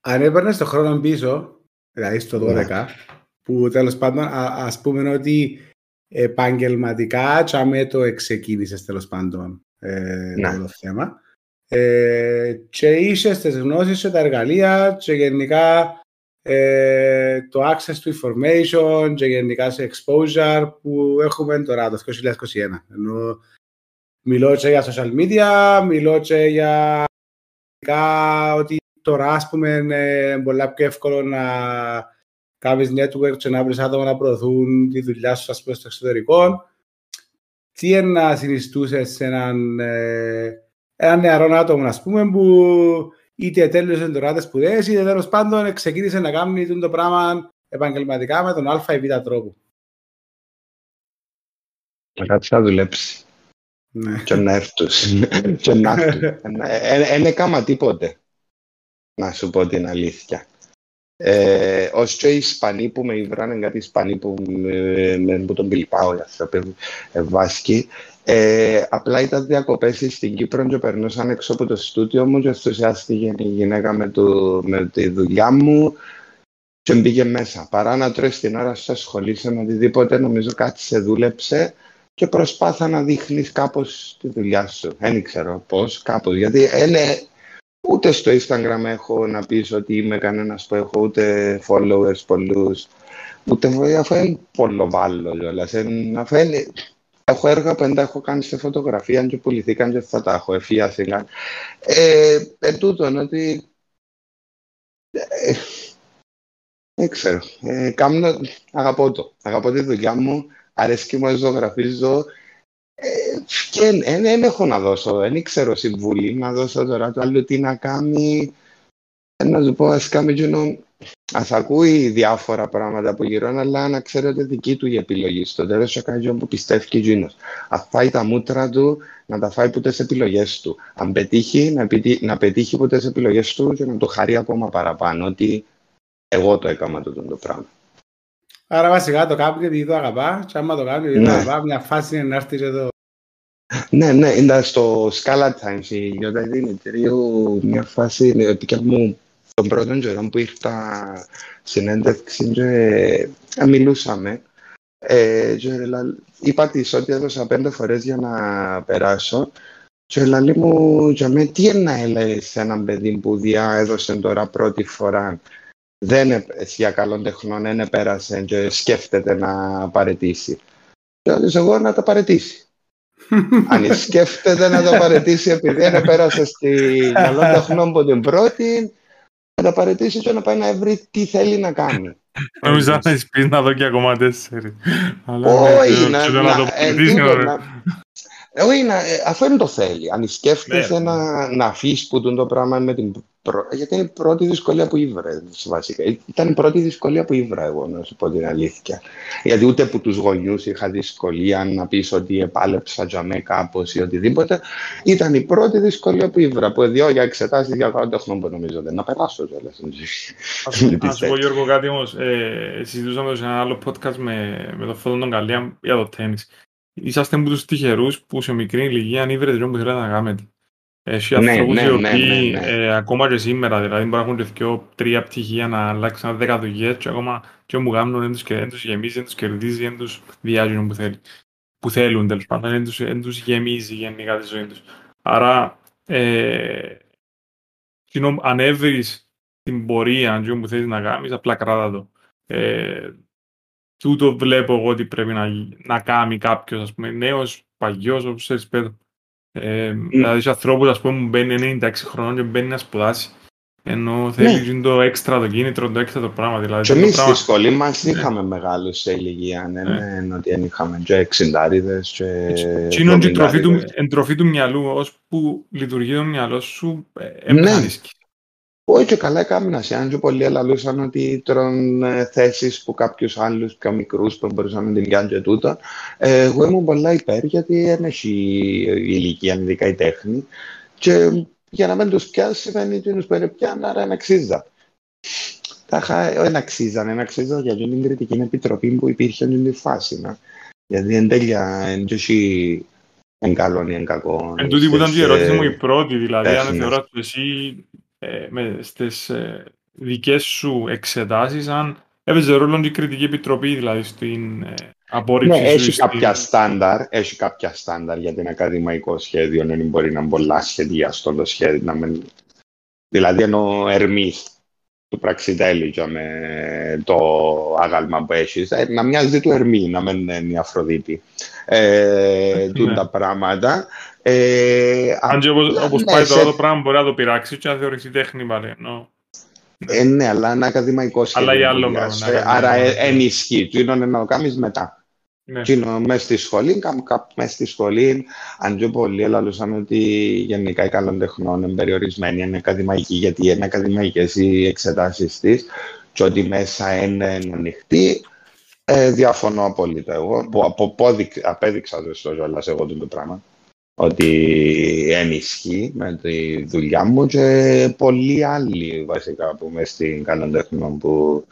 αν έπαιρνες το χρόνο πίσω, δηλαδή στο 12, που τέλος πάντων α ας πούμε ότι επαγγελματικά τσάμε το εξεκίνησες τέλος πάντων ε, Ναι. το θέμα. Ε, και είσαι στις γνώσεις και τα εργαλεία και γενικά ε, το access to information και γενικά σε exposure που έχουμε τώρα το 2021. Ενώ μιλώ και για social media, μιλώ και για ότι τώρα ας πούμε είναι πολύ πιο εύκολο να κάνεις network και να βρεις άτομα να προωθούν τη δουλειά σου ας πούμε στο εξωτερικό. Τι είναι να συνιστούσε σε έναν, ε, έναν νεαρό άτομο ας πούμε που είτε τέλειωσε τώρα τις σπουδές είτε τέλος πάντων ξεκίνησε να κάνει το πράγμα επαγγελματικά με τον α ή β τρόπο. Να κάτσει να δουλέψει. Ναι. Και να έρθουν. Και να έρθουν. Είναι κάμα τίποτε. Να σου πω την αλήθεια. Ε, ως και οι Ισπανοί που με υβράνε, κάτι Ισπανοί που, με, με, που τον Πιλπάω, για ε, Βάσκοι, ε, απλά ήταν διακοπές στην Κύπρο και περνούσαν έξω από το στούτιο μου και ενθουσιάστηκε η γυναίκα με, το, με τη δουλειά μου και μπήκε μέσα. Παρά να τρώει την ώρα σου ασχολείσαι με οτιδήποτε, νομίζω κάτι σε δούλεψε και προσπάθα να δείχνεις κάπως τη δουλειά σου. Δεν ξέρω πώς, κάπως. Γιατί είναι, ούτε στο Instagram έχω να πεις ότι είμαι κανένας που έχω ούτε followers πολλούς, ούτε αφού είναι πολύ βάλω κιόλας. Αφού είναι, Έχω έργα που δεν τα έχω κάνει σε φωτογραφία και πουληθήκαν και θα τα έχω, εφιάθηκαν. Ε, εν τούτον, ότι... Ε, δεν ξέρω. Ε, κάνω, αγαπώ το. Αγαπώ τη δουλειά μου. Αρέσκει μου να ζωγραφίζω. Ε, και δεν έχω να δώσω. Δεν ξέρω συμβουλή να δώσω τώρα το άλλο τι να κάνει. Να σου πω, ας κάνει Α ακούει διάφορα πράγματα από γύρω, αλλά να ξέρει ότι δική του η επιλογή. Στο τέλος, θα κάνει που πιστεύει και εκείνος. Αν φάει τα μούτρα του, να τα φάει ποτέ τι επιλογές του. Αν πετύχει, να, πετύχει, να πετύχει ποτέ τι επιλογές του και να το χαρεί ακόμα παραπάνω. Ότι εγώ το έκανα το, το πράγμα. Άρα βασικά το κάνει γιατί το αγαπά, και άμα το κάνει γιατί ναι. το αγαπά, μια φάση είναι να έρθει εδώ. Ναι, ναι, είναι στο Scala Times η Γιώτα Δημητρίου, μια φάση, ότι μου τον πρώτο καιρό που ήρθα συνέντευξη και ε, μιλούσαμε ε, και, είπα της ότι έδωσα πέντε φορές για να περάσω και λέει μου για με τι είναι να έλεγες σε έναν παιδί που διά έδωσε τώρα πρώτη φορά δεν για καλών τεχνών δεν πέρασε και σκέφτεται να παρετήσει. Και εγώ να τα παρετήσει. Αν σκέφτεται να τα παρετήσει επειδή δεν πέρασε στη καλών τεχνών από την πρώτη, να τα παρετήσει και να πάει να βρει τι θέλει να κάνει. Νομίζω να έχεις πει να δω και ακόμα τέσσερι. Όχι, να το παρετήσει. Όχι, αφού δεν το θέλει. Αν σκέφτεσαι ναι. να, να αφήσεις που το πράγμα με την γιατί είναι η πρώτη δυσκολία που ήβρα, βασικά. Ήταν η πρώτη δυσκολία που ήβρα, εγώ, να σου πω την αλήθεια. Γιατί ούτε από τους γονιούς είχα δυσκολία να πεις ότι επάλεψα για μέ κάπως ή οτιδήποτε. Ήταν η πρώτη δυσκολία που ήβρα. Που δύο για εξετάσεις για κάτω τεχνών που νομίζω δεν να περάσω κιόλας. Α σου πω, Γιώργο, κάτι όμως. Ε, συζητούσαμε σε ένα άλλο podcast με, με τον Φώτον τον Καλία για το τέννη. Είσαστε από τους τυχερούς που σε μικρή ηλικία αν ήβρετε που θέλετε να κάνετε. Έχει ναι, ανθρώπους ναι, οι ναι, οποίοι ναι, ναι. Ε, ακόμα και σήμερα δηλαδή μπορεί να έχουν και τρία πτυχία να αλλάξουν δέκα δουλειές και ακόμα και μου κάνουν δεν τους, δεν τους γεμίζει, δεν τους κερδίζει, δεν τους διάζει που, θέλει, που θέλουν τέλος πάντων, δεν τους, δεν τους γεμίζει γενικά τη ζωή τους. Άρα ε, αν έβρεις την πορεία αν που θέλεις να κάνεις, απλά κράτα το. Ε, τούτο βλέπω εγώ ότι πρέπει να, να κάνει κάποιος, ας πούμε, νέος, παγιός, όπως θέλεις πέτω. Ε, δηλαδή σε ανθρώπους που μπαίνει 96 χρόνων και μπαίνει να σπουδάσει. Ενώ θέλει ναι. το έξτρα το κίνητρο, το έξτρα το πράγμα. Δηλαδή, και εμείς στη σχολή μας ναι. είχαμε μεγάλους σε ηλικία, ναι, ναι, ναι, ότι δεν είχαμε και εξιντάριδες και... Τι είναι η τροφή του, τροφή του μυαλού, ώσπου λειτουργεί το μυαλό σου, εμφανίσκει. Όχι και καλά έκαναν αν και πολλοί ελαλούσαν ότι τρώνε θέσεις που κάποιους άλλους πιο μικρούς που μπορούσαν να την κάνουν και τούτο. Εγώ ήμουν πολλά υπέρ γιατί δεν έχει ηλικία, ειδικά η τέχνη. Και για να μην τους πιάσει σημαίνει ότι τους πήρε πιάνε, άρα να αξίζα. Τα δεν αξίζαν, δεν αξίζαν για την κριτική επιτροπή που υπήρχε στην φάση. Να. Γιατί εν τέλεια, εν έχει εν καλό ή εν κακό. Εν τούτη που ήταν η ερώτηση μου η πρώτη, δηλαδή αν θεωράς ότι εσύ ε, με στις ε, δικές σου εξετάσεις αν έπαιζε ρόλο η κριτική επιτροπή δηλαδή στην ε, απόρριψη ναι, έχει κάποια στάνταρ, έχει κάποια στάνταρ για την ακαδημαϊκό σχέδιο, δεν μπορεί να είναι πολλά σχεδία στο σχέδιο, να μην... δηλαδή ενώ Ερμής του πραξιτέλη και με το άγαλμα που έχεις. Ε, να μοιάζει του Ερμή, να μην είναι η Αφροδίτη. Ε, τούν τα πράγματα. Ε, Αν και όπως, απλά, όπως ναι, πάει σε- τώρα το πράγμα μπορεί να το πειράξει και να θεωρηθεί τέχνη πάλι. ενώ- Ε, ναι, αλλά είναι ακαδημαϊκός σχέδιο. Αλλά για άλλο που πράγμα, βγάζει. είναι Άρα ακαδημαϊκό. ε, ενισχύει. Του είναι να το κάνεις μετά. Ναι. Τι είναι μέσα στη σχολή, κάπου κάπου μέσα στη σχολή, αν και πολλοί ελαλούσαν ότι γενικά οι καλών τεχνών είναι περιορισμένοι, είναι ακαδημαϊκοί, γιατί είναι ακαδημαϊκές οι εξετάσεις της και ότι μέσα είναι ανοιχτή. Ε, διαφωνώ απόλυτα εγώ. Που, από, απόδειξ- απέδειξα το στο Ζώλας εγώ το πράγμα. Ότι ενισχύει με τη δουλειά μου και πολλοί άλλοι βασικά που είμαι στην καλών τεχνών που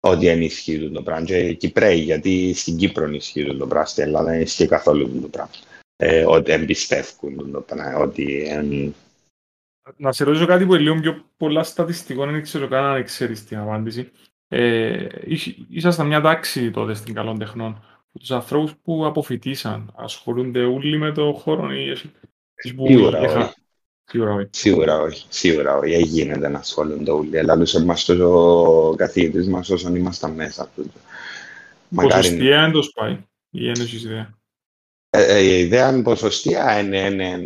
ότι ενισχύουν το πράγμα. Και Κυπρέοι, γιατί στην Κύπρο ενισχύουν το πράγμα, στην Ελλάδα δεν ισχύει καθόλου το πράγμα. Ε, ότι εμπιστεύουν το πράγμα, ότι εν, Να σε ρωτήσω κάτι που είναι λίγο πιο πολλά στατιστικό, δεν ξέρω καν αν ξέρεις την απάντηση. Ε, ήσ- ήσασταν μια τάξη τότε στην καλών τεχνών. Τους ανθρώπους που αποφοιτήσαν, ασχολούνται όλοι με το χώρο ή εσύ εσείς που Σίγουρα είχα- όχι. Σίγουρα όχι. Σίγουρα όχι, σίγουρα όχι. Δεν γίνεται να ασχολούνται όλοι. Ελάλουσε μας το ο καθηγητής μας όσον ήμασταν μέσα. Μακάρι Ποσοστία δεν το σπάει η Ένωση ιδέα. Ε, ε, η ιδέα είναι ποσοστία,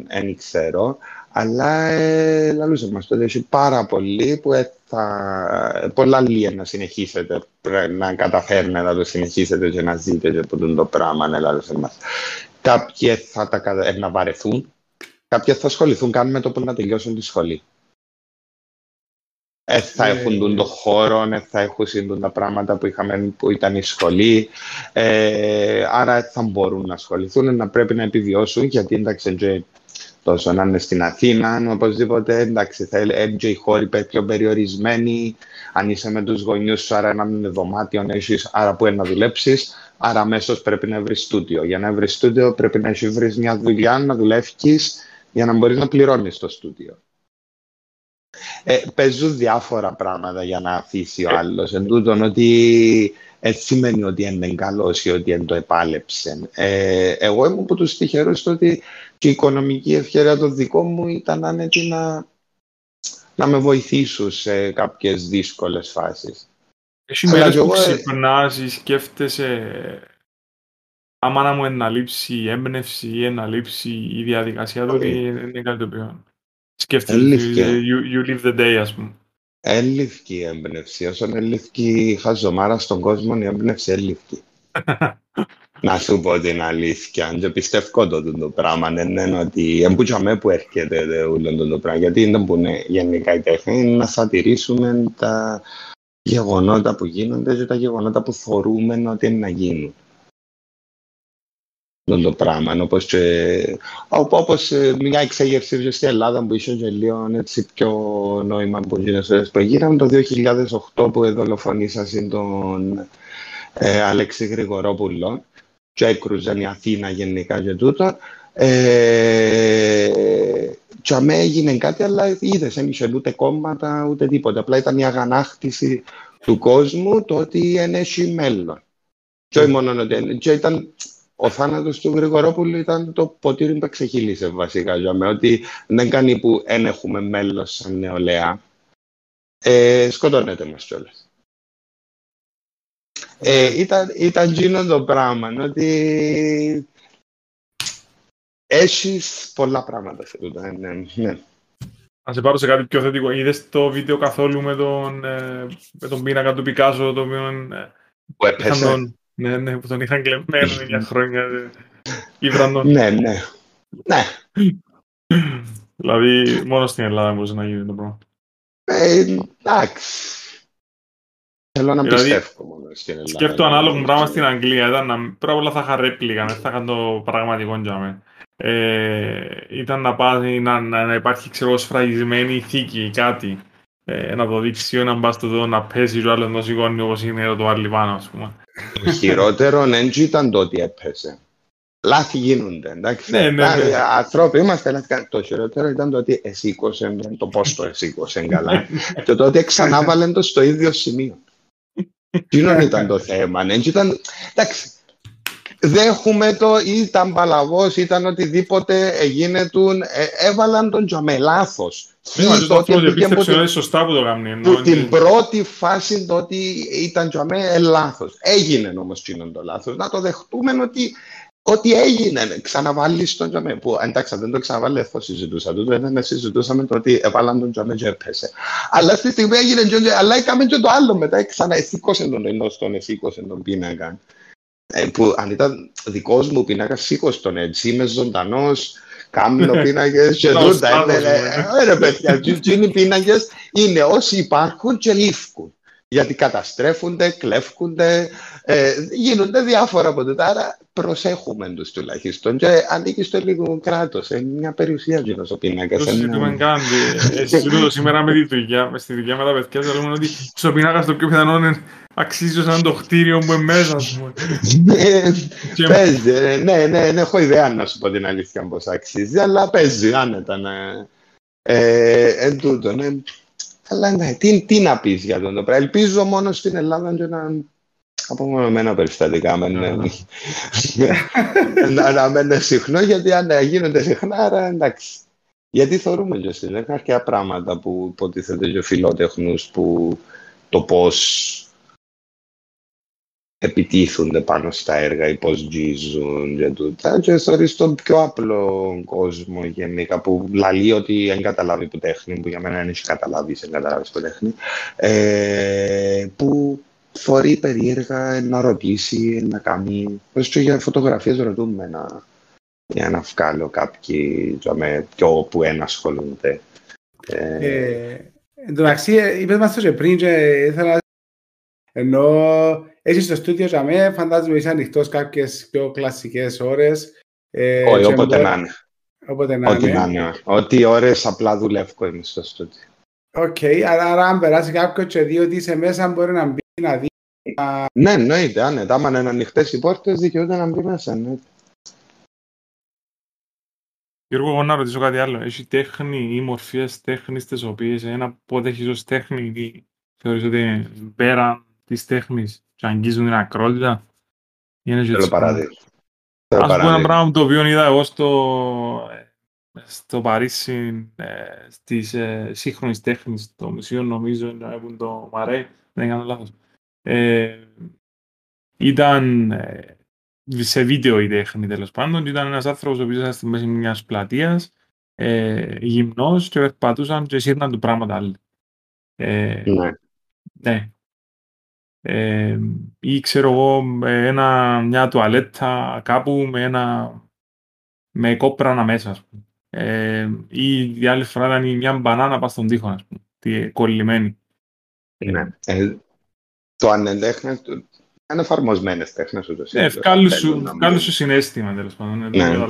δεν ξέρω, αλλά ε, λαλούσε μας τότε έχει πάρα πολλοί που ε, θα, πολλά λίγα να συνεχίσετε, πρέ- να καταφέρνετε να το συνεχίσετε και να ζείτε και από τούτο το πράγμα, ναι, λαλούσε μας. Κάποιοι θα τα κατα- ε, να βαρεθούν, κάποιοι θα ασχοληθούν καν με το που να τελειώσουν τη σχολή. Ε, θα Ε, έχουν τον το χώρο, ε, θα έχουν συντούν τα πράγματα που, είχαμε, που ήταν η σχολή. Ε, άρα θα μπορούν να ασχοληθούν, να πρέπει να επιβιώσουν, γιατί εντάξει, και τόσο να είναι στην Αθήνα, οπωσδήποτε, εντάξει, θα είναι και οι χώροι πε- πιο περιορισμένοι, αν είσαι με τους γονιούς σου, άρα να είναι δωμάτιο, να έχεις, άρα που είναι να δουλέψεις, άρα αμέσως πρέπει να βρεις στούντιο. Για να βρεις στούντιο πρέπει να έχεις βρεις μια δουλειά, να δουλεύεις, για να μπορείς να πληρώνεις το στούντιο. Ε, παίζουν διάφορα πράγματα για να αφήσει ο άλλος. Εν τούτον ότι δεν σημαίνει ότι είναι καλός ή ότι δεν το επάλεψε. Ε, εγώ ήμουν από τους τυχερούς στο ότι και η οικονομική ευκαιρία το δικό μου ήταν άνετη να, να με βοηθήσουν σε κάποιες δύσκολες φάσεις. Έχει Αλλά μέρες κι που εγώ, ε, ξυπνάς ή σκέφτεσαι άμα να μου εναλείψει η έμπνευση ή εναλείψει η διαδικασία του Όχι. ότι είναι κάτι το οποίο σκέφτεσαι. Αλήθεια. You, you live the day, ας πούμε. Έλειφκη η έμπνευση. Όσον έλειφκη η χαζομάρα στον κόσμο, η έμπνευση έλειφκη. να σου πω την αλήθεια. Και πιστεύω το, το, το πράγμα. Δεν είναι ότι εμπούτσαμε που έρχεται το, όλο το, το πράγμα. Γιατί δεν που είναι γενικά η τέχνη είναι να σατηρήσουμε τα γεγονότα που γίνονται και τα γεγονότα που θεωρούμε ότι είναι να γίνουν. Το, το πράγμα. Όπως, και, οπ- όπως ε, μια εξέγερση και στην Ελλάδα που είχε και λίγο έτσι πιο νόημα που γίνεται που γίναμε το 2008 που δολοφονήσασαν τον ε, Αλέξη Γρηγορόπουλο και έκρουζαν η Αθήνα γενικά και τούτο. Ε, και αμέ έγινε κάτι, αλλά είδες, δεν είχε ούτε κόμματα ούτε τίποτα. Απλά ήταν η αγανάκτηση του κόσμου το ότι δεν έχει μέλλον. Και όχι μόνο ότι και ήταν, ο θάνατος του Γρηγορόπουλου ήταν το ποτήρι που ξεχύλισε βασικά για μένα, ότι δεν κάνει που δεν έχουμε μέλλον σαν νεολαία. Ε, σκοτώνεται μας κιόλας. Ε, ήταν, ήταν εκείνο το πράγμα, ότι έχεις πολλά πράγματα σε τούτα. Ναι, ναι. Να σε πάρω σε κάτι πιο θετικό. Είδες το βίντεο καθόλου με τον, ε, με τον πίνακα του Πικάσο, το οποίο ε, Που είχαν έπεσε. τον, ναι, ναι, που τον είχαν κλεμμένο για χρόνια. ε, Ήβραν τον. Ναι, ναι. Ναι. Δηλαδή, μόνο στην Ελλάδα μπορούσε να γίνει το πράγμα. Ε, εντάξει. Θέλω να Δηλαδή, πιστεύω μόνο στην Ελλάδα. Σκέφτομαι ανάλογο πράγμα στην Αγγλία. Ήταν να, πρώτα απ' όλα θα είχα ρέπλικα, δεν θα είχαν το πραγματικό για μένα. Ε, ήταν να, πάει, να, να, να υπάρχει ξέρω, σφραγισμένη θήκη ή κάτι. Ε, να το δείξει έναν μπάστο εδώ να πέσει και ο άλλος να σηκώνει όπως είναι το άλλη πάνω, ας πούμε. Το χειρότερο δεν ήταν το ότι έπεσε. Λάθη γίνονται, εντάξει. Ναι, ναι, ναι. Λάθη, Ανθρώποι είμαστε, λάθη. Το χειρότερο ήταν το ότι εσήκωσε, το πώς το εσήκωσε καλά. και το ότι ξανά βάλεν το στο ίδιο σημείο. Τι ήταν το θέμα, ναι. Και ήταν, εντάξει, δέχουμε το, ήταν παλαβός, ήταν οτιδήποτε έγινε του, ε, έβαλαν τον Τζαμέ, λάθος. Ναι, μα το ότι επίστεψε ότι σωστά που το κάνει. Την πρώτη φάση το ότι ήταν Τζαμέ, ε, λάθος. Έγινε όμως το λάθος. Να το δεχτούμε ότι Ό,τι έγινε, ξαναβάλεις τον Τζαμέ. Που εντάξει, δεν το ξαναβάλει, θα συζητούσα. Τότε δεν συζητούσαμε το ότι έβαλαν τον Τζαμέ και έπεσε. Αλλά στη στιγμή έγινε και αλλά έκαμε και το άλλο μετά. Ξανά σήκωσε τον ενός τον, σήκωσε τον πίνακα. Ε, που αν ήταν δικός μου πίνακα, σήκωσε τον έτσι. Είμαι ζωντανός, κάνω πίνακες και τούτα. Ρε παιδιά, οι πίνακες είναι όσοι υπάρχουν και λήφκουν γιατί καταστρέφονται, κλέφκονται, ε, γίνονται διάφορα από τότε. Άρα προσέχουμε τους τουλάχιστον και ανήκει στο λίγο κράτος. Είναι μια περιουσία γύρω ο πίνακα. Το συζητούμε κάτι. Συζητώ σήμερα με τη δουλειά, με στη δουλειά με τα παιδιά, και λέμε ότι στο πίνακα το πιο πιθανό είναι αξίζει σαν το κτίριο που είναι μέσα, ας πούμε. Παίζει, ε, ναι, ναι, ναι, έχω ιδέα να σου πω την αλήθεια πώς αξίζει, αλλά παίζει άνετα. Ναι. Ε, εν τούτο, ναι. Αλλά ναι, τι, τι να πεις για τον το πράγμα. Ελπίζω μόνο στην Ελλάδα και να απομονωμένα περιστατικά ναι, ναι. να, να μένουν συχνό, γιατί αν γίνονται συχνά, άρα εντάξει. Γιατί θεωρούμε και στην έχουν αρκετά πράγματα που υποτίθεται και φιλότεχνους που το πώς επιτίθονται πάνω στα έργα ή πώς τζίζουν και τούτα και θεωρείς τον πιο απλό κόσμο γενικά που λαλεί ότι δεν καταλάβει που τέχνη που για μένα δεν έχει καταλάβει σε καταλάβεις που τέχνη ε, που φορεί περίεργα να ρωτήσει, να κάνει πώς και για φωτογραφίες ρωτούμε να, για να βγάλω κάποιοι με πιο που ένα ασχολούνται ε, ε, Εν τω μεταξύ, είπες μας το και πριν και ήθελα ενώ εσύ στο στούντιο για μέ, φαντάζομαι είσαι ανοιχτός κάποιες πιο κλασικές ώρες. Ε, Όχι, όποτε να είναι. Όποτε να είναι. Ό,τι ώρες απλά δουλεύω είμαι στο στούντιο. Οκ, άρα αν περάσει κάποιο και δει ότι είσαι μέσα μπορεί να μπει να δει. Ναι, εννοείται, άνετα. Άμα είναι ανοιχτές οι πόρτες, δικαιούται να μπει μέσα. Ναι. Γιώργο, εγώ να ρωτήσω κάτι άλλο. Έχει τέχνη ή μορφές τέχνης τις οποίες ένα αποδέχεις ως τέχνη ή θεωρείς ότι πέραν της τέχνης και αγγίζουν την ακρότητα; Θέλω παράδειγμα. Ας πούμε ένα πράγμα το οποίο είδα εγώ στο, στο Παρίσι ε, στις ε, σύγχρονες τέχνης, το μουσείο νομίζω είναι το Μαρέ, δεν κάνω λάθος. Ε, ήταν ε, σε βίντεο η τέχνη τέλος πάντων. Ήταν ένας άνθρωπος ο οποίος ήταν στη μέση μιας πλατείας, ε, γυμνός και περπατούσαν και σύρναν του πράγματα άλλοι. Ε, ναι. ναι. Ε, ή ξέρω εγώ ένα, μια τουαλέτα κάπου με ένα με κόπρανα μέσα ας πούμε. Ε, ή η άλλη φορά ήταν μια μπανάνα πας στον τοίχο ας πούμε, κολλημένη. Ναι. Ε, το ανεντέχνε είναι εφαρμοσμένες τέχνες ούτως ή άλλως. σου συνέστημα τέλος πάντων. Ναι,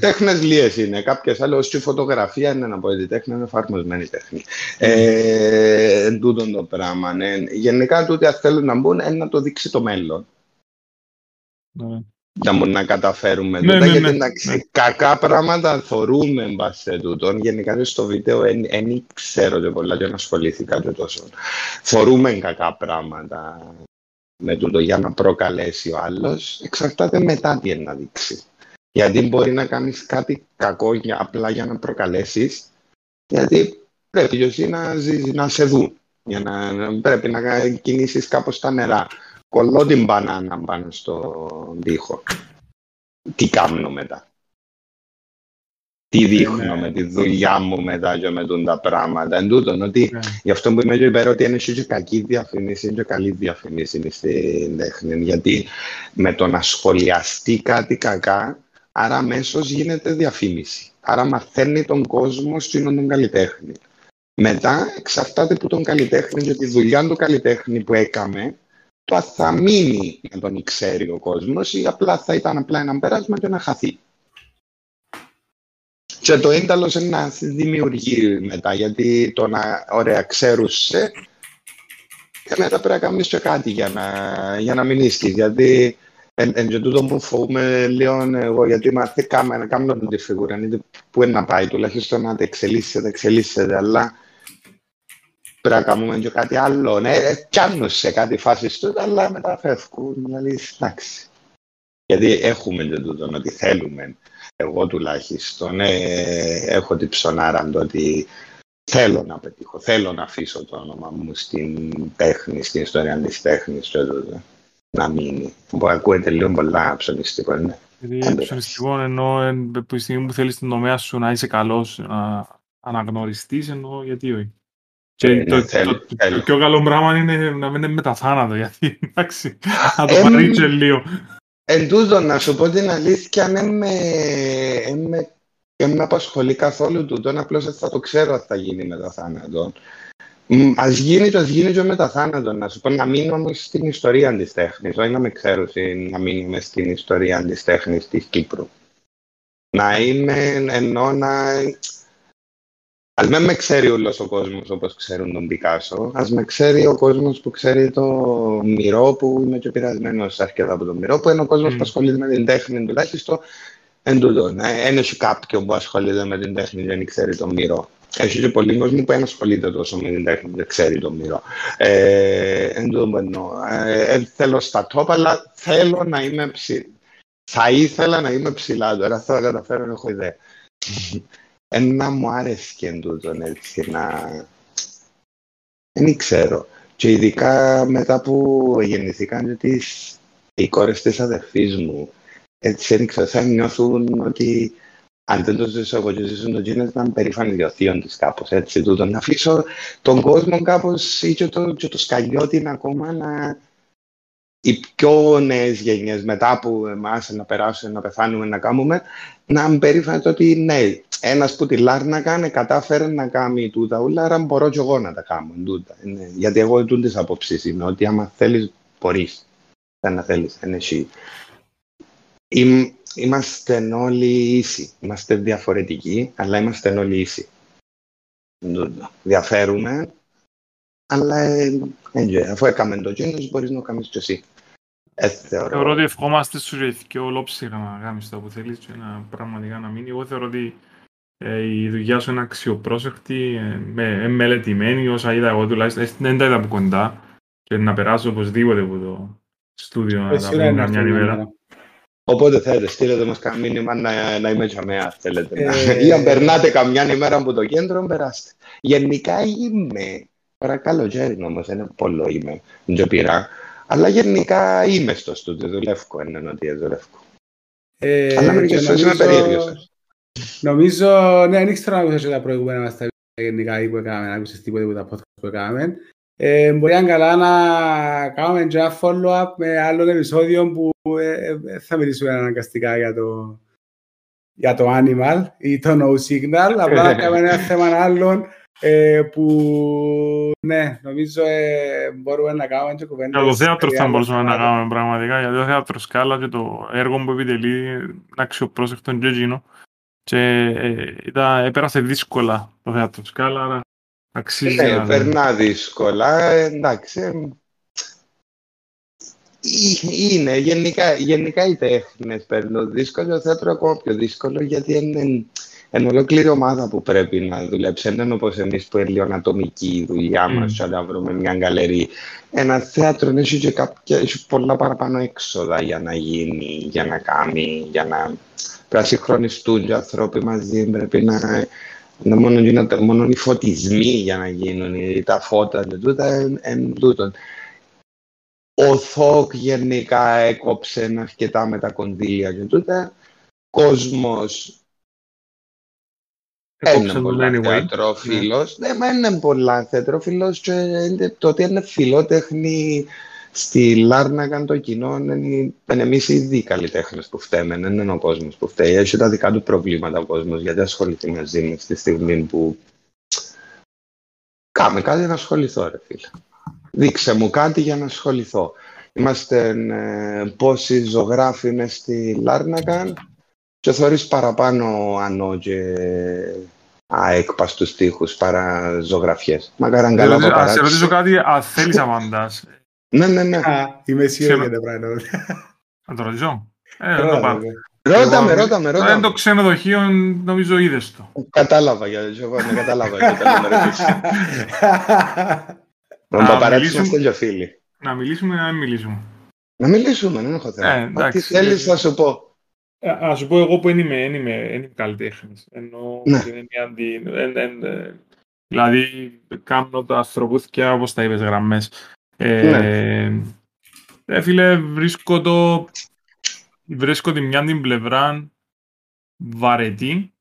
τέχνες λίες είναι. Κάποιες άλλες, ως η φωτογραφία είναι να πω ότι τέχνη είναι εφαρμοσμένη τέχνη. Ε, εν τούτο το πράγμα. Ναι. Γενικά, τούτοι αν θέλουν να μπουν, είναι να το δείξει το μέλλον. Ναι. Να μπορούμε να καταφέρουμε ναι, τούτα, ναι, γιατί ναι, ναι. κακά πράγματα θεωρούμε μπάσε τούτον. Γενικά στο βίντεο δεν ξέρω και πολλά και να ασχολήθηκα και τόσο. Θεωρούμε κακά πράγματα με τούτο για να προκαλέσει ο άλλος, εξαρτάται μετά τι είναι να δείξει. Γιατί μπορεί να κάνεις κάτι κακό για, απλά για να προκαλέσεις, γιατί πρέπει και να, ζεις, να σε δουν. Για να, πρέπει να κινήσεις κάπως τα νερά. Κολλώ την μπανάνα πάνω στον τοίχο. Τι κάνω μετά τι δείχνω με τη δουλειά μου μετά και με τα πράγματα. Εν τούτον, ότι ναι. γι' αυτό που είμαι και υπέρ ότι είναι και κακή διαφήμιση και καλή διαφήμιση στην τέχνη. Γιατί με το να σχολιαστεί κάτι κακά, άρα αμέσως γίνεται διαφήμιση. Άρα μαθαίνει τον κόσμο στην τον καλλιτέχνη. Μετά εξαρτάται από τον καλλιτέχνη και τη δουλειά του καλλιτέχνη που έκαμε, το θα μείνει να τον ξέρει ο κόσμος ή απλά θα ήταν απλά ένα πέρασμα και να χαθεί. Και το ένταλος είναι να δημιουργεί μετά, γιατί το να ωραία ξέρουσε και μετά πρέπει να κάνεις και κάτι για να, για να μην ίσκεις, γιατί εν, εν και τούτο που φοβούμαι λίγο εγώ, γιατί μάθει κάμε, να κάνω τη φιγούρα, είναι που είναι να πάει, τουλάχιστον να εξελίσσεται, εξελίσσεται, αλλά πρέπει να κάνουμε και κάτι άλλο. Ναι, πιάνουν σε κάτι φάση του, αλλά μετά φεύγουν, δηλαδή, εντάξει. Γιατί έχουμε και τούτο ότι θέλουμε. Εγώ τουλάχιστον ε, έχω την ψωνάρα το ότι θέλω να πετύχω, θέλω να αφήσω το όνομα μου στην τέχνη, στην ιστορία της τέχνης και τούτο. Να μείνει. Που ακούεται λίγο πολλά ψωνιστικό, ναι. Γιατί ψωνιστικό εννοώ εν- που τη στιγμή που θέλεις την τομέα σου να είσαι καλός, να αναγνωριστεί, εννοώ γιατί όχι. Και Ε, το, ναι, το, θέλω- το- θέλω. το πιο καλό πράγμα είναι να μην είναι με τα θάνατο, γιατί εντάξει, να το Ε, πάρει και λίγο. Εν τούτο, να σου πω την αλήθεια, δεν με, εν με, εν με απασχολεί καθόλου τούτο, απλώς δεν θα το ξέρω αν θα γίνει μετά θάνατο. Μ, Ας γίνει και ας γίνει και μετά θάνατο, να σου πω, να μείνω όμως στην ιστορία της τέχνης, όχι να με ξέρω συ- να μείνουμε στην ιστορία της τέχνης της Κύπρου. Να είμαι, ενώ να... Ας μην με ξέρει όλος ο κόσμος όπως ξέρουν τον Πικάσο, ας με ξέρει ο κόσμος που ξέρει το μυρό που είμαι και πειρασμένος αρκετά από το μυρό, που είναι ο κόσμος Μμ. που ασχολείται με την τέχνη τουλάχιστον εν τούτο. Δεν έχει κάποιον που ασχολείται με την τέχνη και δεν ξέρει το μυρό. Έχει και πολλοί κόσμοι που δεν ασχολείται τόσο με την τέχνη και δεν ξέρει το μυρό. Ε, εν τούτο που εννοώ. Ε, ε, θέλω στα top, αλλά θέλω να είμαι ψηλά. Θα ήθελα να είμαι ψηλά τώρα, θα τα καταφέρω, δεν έχω ιδέα. Ένα μου άρεσε και εν τούτον έτσι να... Δεν ξέρω. Και ειδικά μετά που γεννηθήκαν και τις, οι κόρες της αδερφής μου, έτσι δεν ξέρω, θα νιώθουν ότι αν δεν το ζήσω εγώ και ζήσουν το γίνες να είμαι περήφανοι για ο θείον της κάπως, έτσι τούτο. Να αφήσω τον κόσμο κάπως ή και το, και το σκαλιότι ακόμα να... Οι πιο νέες γενιές μετά από εμάς να περάσουν, να πεθάνουμε, να κάνουμε, να είμαι περήφανοι το ότι ναι, ένας που τη Λάρνακα κατάφερε να κάνει τούτα ούλα, άρα μπορώ και εγώ να τα κάνω. Τούτα. Ναι. Γιατί εγώ τούτες απόψεις είμαι, ότι άμα θέλεις, μπορείς. Δεν να θέλεις, δεν εσύ. Είμαι, είμαστε όλοι ίσοι. Είμαστε διαφορετικοί, αλλά είμαστε όλοι ίσοι. Τούτο. Διαφέρουμε, αλλά ε, ε, αφού έκαμε το γένος, μπορείς να το κάνεις και εσύ. Ε, θεωρώ. Θεωρώ ότι ευχόμαστε σου και ολόψυχα να κάνεις το που θέλεις και να πραγματικά να μείνει. Εγώ θεωρώ ότι ε, η δουλειά σου είναι αξιοπρόσεκτη, ε, με, ε, μελετημένη, όσα είδα εγώ τουλάχιστον. Ε, δεν τα είδα από κοντά και να περάσω οπωσδήποτε από το στούντιο να τα Σίγουρα είναι πούμε αυτό μια το ημέρα. νούμερο. Οπότε θέλετε, στείλετε μας κανένα μήνυμα να, να είμαι τζαμέα, θέλετε. Ε, Ή αν περνάτε καμιά ημέρα από το κέντρο, περάστε. Γενικά είμαι. Παρακαλώ, Τζέριν όμως, δεν είναι πολύ είμαι. Δεν πειρά. Αλλά γενικά είμαι στο στούντιο, δουλεύω, είναι ότι δουλεύω. Ε, Αλλά μερικές και φορές είμαι νομίζω- περίεργος. Νομίζω, ναι, δεν ήξερα να ακούσω και τα προηγούμενα μας τα βίντεο γενικά ή που έκαναμε, να ακούσες τίποτε από τα podcast που έκαναμε. Ε, μπορεί να είναι καλά να κάνουμε και ένα follow-up με άλλο επεισόδιο που ε, ε, θα μιλήσουμε αναγκαστικά για το, για το animal ή το no signal, απλά να κάνουμε ένα θέμα άλλων ε, που ναι, νομίζω ε, μπορούμε να κάνουμε και κουβέντες. Για το θέατρο για θα άλλο μπορούσαμε να θέματα. κάνουμε πραγματικά, γιατί το θέατρο σκάλα και το έργο που επιτελεί είναι αξιοπρόσεκτο και εκείνο. Και ε, ήταν, επέρασε δύσκολα το θέατρο σκάλα, άρα αξίζει Ναι, να περνά δύσκολα, ε, εντάξει. ε, ε, Είναι, γενικά, γενικά οι τέχνες παίρνουν δύσκολο, το θέατρο ακόμα πιο δύσκολο, γιατί είναι, είναι ολόκληρη ομάδα που πρέπει να δουλέψει. Δεν είναι όπως εμείς που είναι λίγο ατομική η δουλειά μας, Μμ. και να βρούμε μια γκαλερί. Ένα θέατρο έχει και κάποια, έχει πολλά παραπάνω έξοδα για να γίνει, για να κάνει, για να πρέπει να συγχρονιστούν οι άνθρωποι μαζί, πρέπει να να μόνο, γίνεται, μόνο οι φωτισμοί για να γίνουν, ή τα φώτα και τούτα, εν, εν τούτον. Ο ΘΟΚ γενικά έκοψε αρκετά με τα κονδύλια και τούτα. Κόσμος Έκοψε είναι τον πολλά anyway. θεατρόφιλος. Ναι, μα είναι πολλά θεατρόφιλος και είναι- το ότι είναι φιλότεχνη στη Λάρνακα το κοινό είναι, είναι εμείς οι ίδιοι καλλιτέχνες που φταίμε, δεν είναι ο κόσμος που φταίει. Έχει τα δικά του προβλήματα ο κόσμος γιατί ασχοληθεί μαζί μας στη στιγμή που κάμε κάτι να ασχοληθώ ρε φίλε. Δείξε μου κάτι για να ασχοληθώ. Είμαστε ε, πόσοι ζωγράφοι είναι στη Λάρνακα και θεωρείς παραπάνω ανώ και αέκπα στους τοίχους παρά ζωγραφιές. Μακάραν καλά από Ας σε παράξεις. ρωτήσω κάτι, αν θέλεις να απαντάς. Ναι, ναι, ναι. Α, είμαι σίγουρη Ξέρω. για τα πράγματα. Να το ρωτήσω. Ε, να το Ρώτα, πάρω. βέβαια. Ρώτα με, Εγώ- ρώτα με, Ε, ρώτα το με. ξενοδοχείο νομίζω είδες το. Κατάλαβα, γιατί εγώ ναι, κατάλαβα. γιατί θέλω να ρωτήσω. Με τον Α, παπαράτσι μιλήσουμε. είμαστε και φίλοι. Να μιλήσουμε ή να μην μιλήσουμε; Να μιλήσουμε, δεν έχω Ε, θέμα. εντάξει. Ό,τι θέλεις θα σου πω; Ε, Α σου πω εγώ που δεν είμαι, δεν είμαι, δεν είμαι καλλιτέχνης. Ενώ Ναι. την έννοια ότι εν- εν- ε, δηλαδή κάνω τα ανθρωπούθηκια όπως τα είπες γραμμές. Ε, Ναι. ε, φίλε, βρίσκω το βρίσκω τη μια την πλευρά βαρετή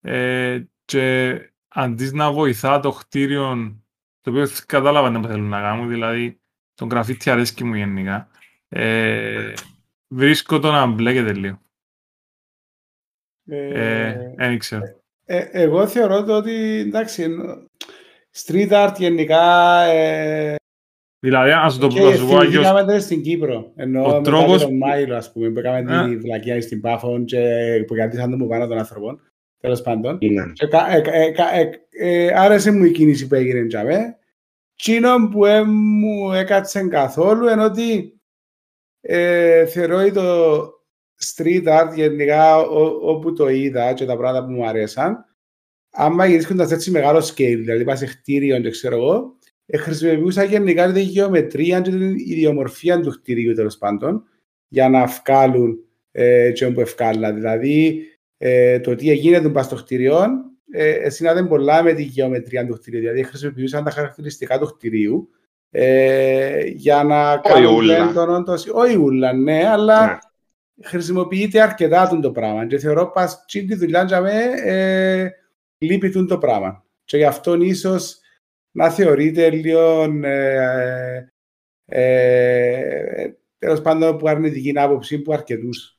ε, και αντί να βοηθά το κτίριο το οποίο κατάλαβα τι θέλουν να κάνουν, δηλαδή τον γραφίτι αρέσκει μου γενικά. Ε, βρίσκω το να μπλέκεται λίγο. Ε, Ε, δεν ξέρω. ε, εγώ θεωρώ το ότι εντάξει, ενώ- street art γενικά ε, Δηλαδή, αν σου το και πω, να σου πω, Άγιος, θυμηθήκαμε το στην Κύπρο. Ενώ Ο μετά τρόπος- και τον Μάιλο, ας πούμε, που έκαμε Ε. τη βλακιά στην Πάφο και που κρατήσαν το μου πάνω των ανθρώπων. Τέλος πάντων. Ναι. Και κα- ε, ε, κα- ε, ε, άρεσε μου η κίνηση που έγινε τζαμέ. Τσίνο που ε, μου έκατσε καθόλου, ενώ ότι ε, θεωρώ ότι το street art γενικά ό- όπου το είδα και τα πράγματα που μου αρέσαν, άμα γυρίσκοντας έτσι μεγάλο scale, δηλαδή πας σε κτίριο και ξέρω εγώ, ε, χρησιμοποιούσα γενικά τη γεωμετρία και την ιδιομορφία του κτίριου τέλος πάντων για να βγάλουν ε, και όπου ευκάλα. Δηλαδή, ε, το τι γίνεται πας στο κτίριο ε, συνάδει πολλά με τη γεωμετρία του κτίριου. Δηλαδή, χρησιμοποιούσαν τα χαρακτηριστικά του κτιρίου ε, για να κάνουν ούλα. έντονο το... Όχι ούλα, ναι, αλλά Ναι. χρησιμοποιείται αρκετά τον το πράγμα. Και θεωρώ πας τσιν τη δουλειά για με, ε, λείπει τον το πράγμα. Και γι' αυτό ίσως να θεωρείται λίγο ε, ε, τέλος πάντων που αρνητική άποψη που αρκετούς.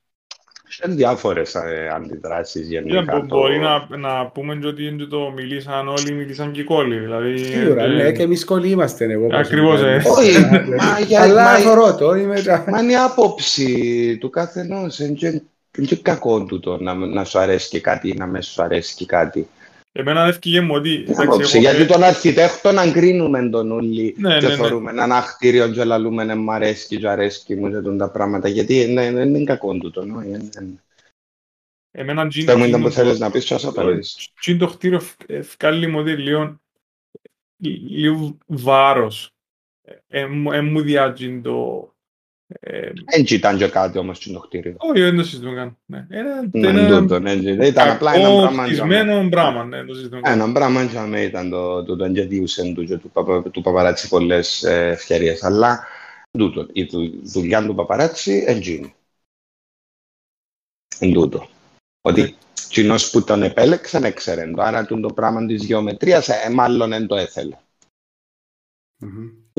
Είναι διάφορες ε, αντιδράσεις Yeah, γενικά. μπο- το- μπορεί να, να πούμε και ότι είναι το μιλήσαν όλοι, μιλήσαν και οι κόλλοι. Δηλαδή, Σίγουρα, ε, ναι, και εμείς κολλοί είμαστε εγώ. Ακριβώς, ε. Όχι, μα για- Αλλά μα- θωρώ το, είμαι... Μα είναι η άποψη του καθενός. Είναι και- είναι και κακό του το να, να σου αρέσει και κάτι ή να με σου αρέσει και κάτι. Εμένα δεν έφυγε μου ότι... εντάξει, Άποψη, εγώ- γιατί τον αρχιτέκτονα κρίνουμε τον όλοι Ναι, και ναι, ναι. θεωρούμε ένα κτίριο και λαλούμε να μ' αρέσει και αρέσει μου και τα πράγματα. Γιατί ναι, δεν είναι κακό του το. ναι, είναι- είναι- Εμένα τζιν- Δεν μου ήταν τζιν- που θέλεις να πεις και όσο θέλεις. τζιν το κτίριο ευκάλλει μου ότι λίγο, λίγο βάρος. Ε, ε, μου- ε, μου διάτζουν το... ε, Δεν ήταν και κάτι όμως και το κτίριο. Όχι, δεν το συζητούμε καν. Ναι. Ένα- Ναι, ένα τούτο, ναι, ναι. Ήταν απλά ένα κακό πράγμα. χτισμένο πράγμα. Ναι, το συζητούμε καν. Ένα πράγμα για μένα ήταν το, το, το εγγυούσεν του και του, παπα, του παπαράτσι πολλές ε, ευκαιρίες. Αλλά τούτο, η δου- δουλειά του παπαράτσι εντζίνει. Εν τούτο. Ότι κοινός που τον επέλεξε δεν ξέρει το. Άρα τούτο το πράγμα της γεωμετρίας ε, μάλλον δεν το έθελε.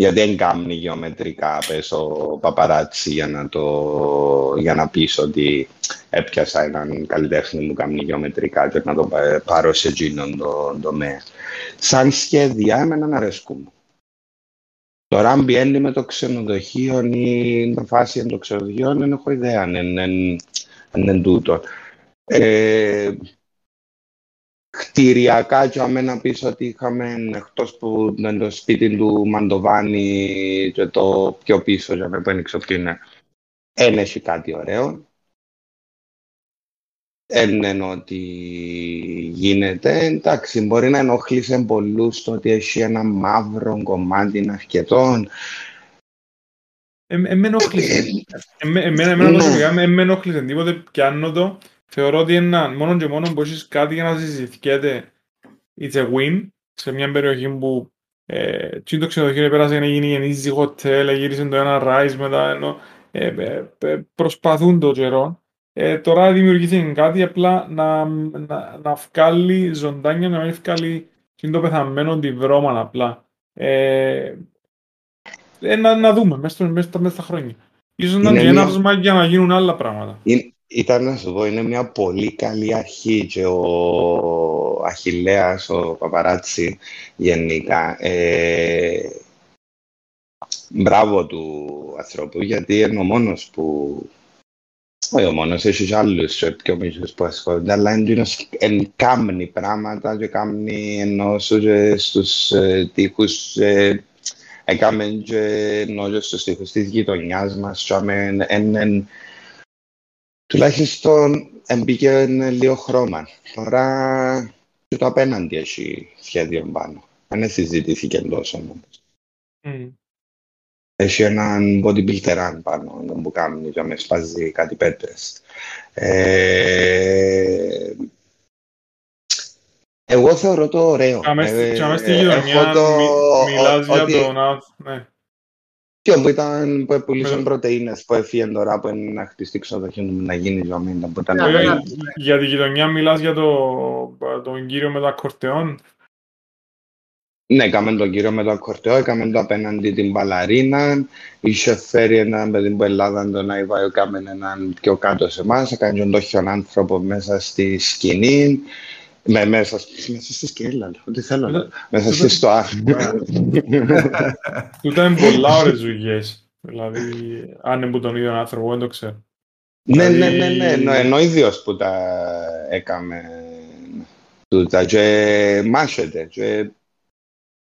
Γιατί δεν κάνει γεωμετρικά πες ο παπαράτσι για να, το, για να πεις ότι έπιασα έναν καλλιτέχνη που κάνει γεωμετρικά και να το πα- πάρω σε εκείνον το τομέα. Σαν σχέδια, εμένα αρέσκουν μου. Τώρα αν πιένει με το ξενοδοχείο ή με φάση εν το ξενοδοχείο, δεν έχω ιδέα αν είναι- αν είναι τούτο. Ε, κτηριακά και αμένα πίσω ότι είχαμε εκτός που είναι το σπίτι του Μαντοβάνη και το πιο πίσω για μένα που δεν ξέρω ποιο είναι. Εν έχει κάτι ωραίο. Εν εννοώ ότι γίνεται. Εντάξει, μπορεί να ενοχλήσει πολλούς το ότι έχει ένα μαύρο κομμάτι αρκετών. Ε, ε, με ενόχλησε. Εμέ- Εμένα, εμένα Ναι. προσωπικά με με ενόχλησε. Τίποτε πιάνω το. Θεωρώ ότι είναι μόνο και μόνο που έχεις κάτι για να συζητιέται it's a win σε μια περιοχή που ε, τι το ξενοδοχείο πέρασε να γίνει γεννήση hotel, γύρισε το ένα rise μετά ενώ ε, ε, ε, προσπαθούν το καιρό. Ε, τώρα δημιουργήθηκε κάτι απλά να, να, να βγάλει ζωντάνια, να μην βγάλει τι είναι το πεθαμένο τη βρώμα απλά. Ε, ε, να, να δούμε μέσα, στο- μέσα, στα- μέσα στα χρόνια. Ίσως να Είναι είναι μια- έναυσμα για να γίνουν άλλα πράγματα. Είναι- Ήταν να σου πω, είναι μια πολύ καλή αρχή και ο Αχιλέας, ο Παπαράτσι γενικά. Ε, μπράβο του ανθρώπου, γιατί είναι ο μόνος που... Όχι ο μόνος, έχει και άλλους και πιο μικρούς που ασχολούνται, αλλά είναι εκείνος εν κάμνει πράγματα και κάμνει ενώ σου και στους ε, τοίχους ε, έκαμε και ενώ και στους τοίχους της γειτονιάς μας και άμε εν, εν, τουλάχιστον εμπήκε λίγο χρώμα. Τώρα και το απέναντι έχει σχέδιο πάνω. Δεν συζητήθηκε τόσο όμως. Mm. Έχει έναν bodybuilder πάνω που κάνει και με σπάζει κάτι πέτρες. Ε, εγώ θεωρώ το ωραίο. Και αμέσως- Ε, και αμέσως στη έχω γειτονιά το- μι- μιλάς ο- για ότι- τον... α, Ναι. Ποιον που ήταν που πουλήσαν Με- πρωτεΐνες που έφυγε τώρα που είναι να χτιστεί ξοδοχείο του να γίνει ζωή που ήταν Ναι, Ε, ναι. Για τη γειτονιά μιλάς για το, τον κύριο με το ακορτεόν. Ναι, έκαμε τον κύριο με το ακορτεό, έκαμε το απέναντι την μπαλαρίνα. Είχε φέρει έναν παιδί που Ελλάδα τον Αϊβάιο, έκαμε έναν πιο κάτω σε εμάς. Έκανε τον τόχιον άνθρωπο μέσα στη σκηνή. Με, μέσα, στη- μέσα στη σκηνή, λέω, ό,τι θέλω. λέω. Μέσα στη στοά. Τούτα είναι πολλά ώρες δουλειές. Δηλαδή, αν είναι που τον ίδιο άνθρωπο, δεν το ξέρω. Ναι, ναι, Δηλαδή- ναι, ναι, ενώ, ενώ ίδιος που τα έκαμε τούτα και μάχεται και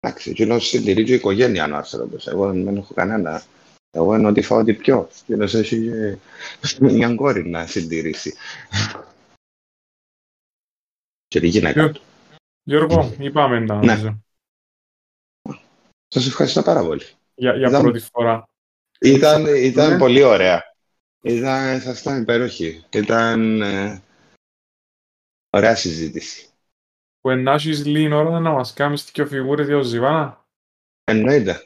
εντάξει, εκείνος συντηρεί και η οικογένεια ο άνθρωπος, εγώ δεν έχω κανένα. Εγώ εννοώ ότι φάω ότι πιο. Εκείνος έχει και μια κόρη να συντηρήσει. Και τη γυναίκα Ποιο; του. Γιώργο, είπαμε τα Ναι. νομίζω. Σας ευχαριστώ πάρα πολύ. Για, για Ήταν- πρώτη φορά. Ήταν, ήταν Ναι. πολύ ωραία. Ήταν, ήσασταν υπέροχοι. Ήταν ε, ωραία συζήτηση. Που ενάχεις λίγη ώρα να μας κάνεις και φιγούρες για το Ζιβάνα. Εννοείται.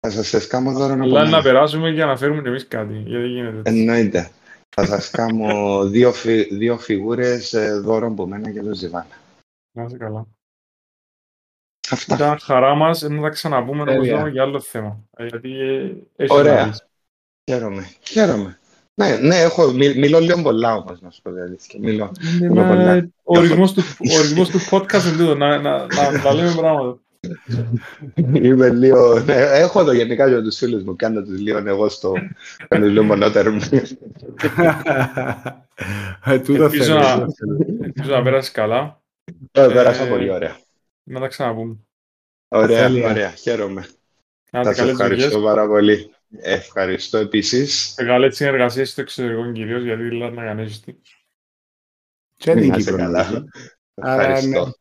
Θα σας εσκάμω δώρο να Αλλά να πούμε. περάσουμε για να φέρουμε και εμείς κάτι. Γιατί γίνεται έτσι. Εννοείται. Θα σας κάνω δύο, φι, δύο φιγούρες ε, δώρο από μένα για το Ζιβάνα. Να είσαι καλά. Αυτά. Ήταν χαρά μας να τα ξαναπούμε να Τέλεια. πούμε για άλλο θέμα. Ε, Γιατί ε, έχει Ωραία. να δεις. Χαίρομαι. Χαίρομαι. Ναι, ναι, έχω, μι- μιλώ λίγο πολλά όμως, να σου πω την αλήθεια. Μιλώ. Ναι, Μιλώ μα, πολλά. Ο ορισμός του, ο ορισμός του podcast είναι τούτο, να, να, να, να λέμε πράγματα. Είμαι λίγο... Ναι, έχω το γενικά για τους φίλους μου. Κάνω τους λίγο εγώ στο... Κάνω λίγο μονότερο μου. Ε, Τούτο Ελπίζω θέλω. να- τούτο θέλω. Ελπίζω να πέρασεις καλά. Ε, Πέρασα Ε, πολύ ωραία. Να τα ξαναπούμε. Ωραία, τέλεια. ωραία. Χαίρομαι. Να είστε Σας καλές ευχαριστώ δουλειές. πάρα πολύ. Ευχαριστώ επίσης. Και καλές συνεργασίες στο εξωτερικό κυρίως, γιατί δηλαδή να κάνεις τι. Και Να την είστε Κύπρος. καλά. νομίζω. Άρα, Ευχαριστώ.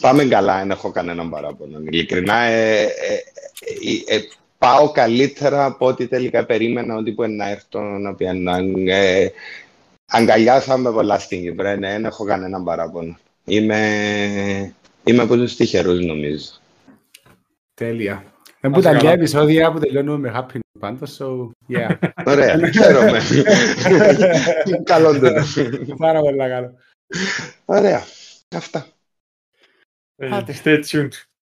Ναι. Πάμε καλά, δεν έχω κανέναν παράπονο. Ειλικρινά, ε, ε, ε, ε, πάω καλύτερα από ό,τι τελικά περίμενα ότι που να έρθω να πιάνω. Ε, αγκαλιάσαμε πολλά στην Κύπρο, ε, ναι, δεν έχω κανέναν παράπονο. Είμαι, είμαι από τους τυχερούς νομίζω. Τέλεια. Δεν Να που είσαι τα καλά. μια επεισόδια που τελειώνουμε με happy note πάντως, so yeah. Ωραία, χαίρομαι. Καλό τούτο. Πάρα πολύ καλό. Ωραία, αυτά. Ε, Άντε. Stay tuned.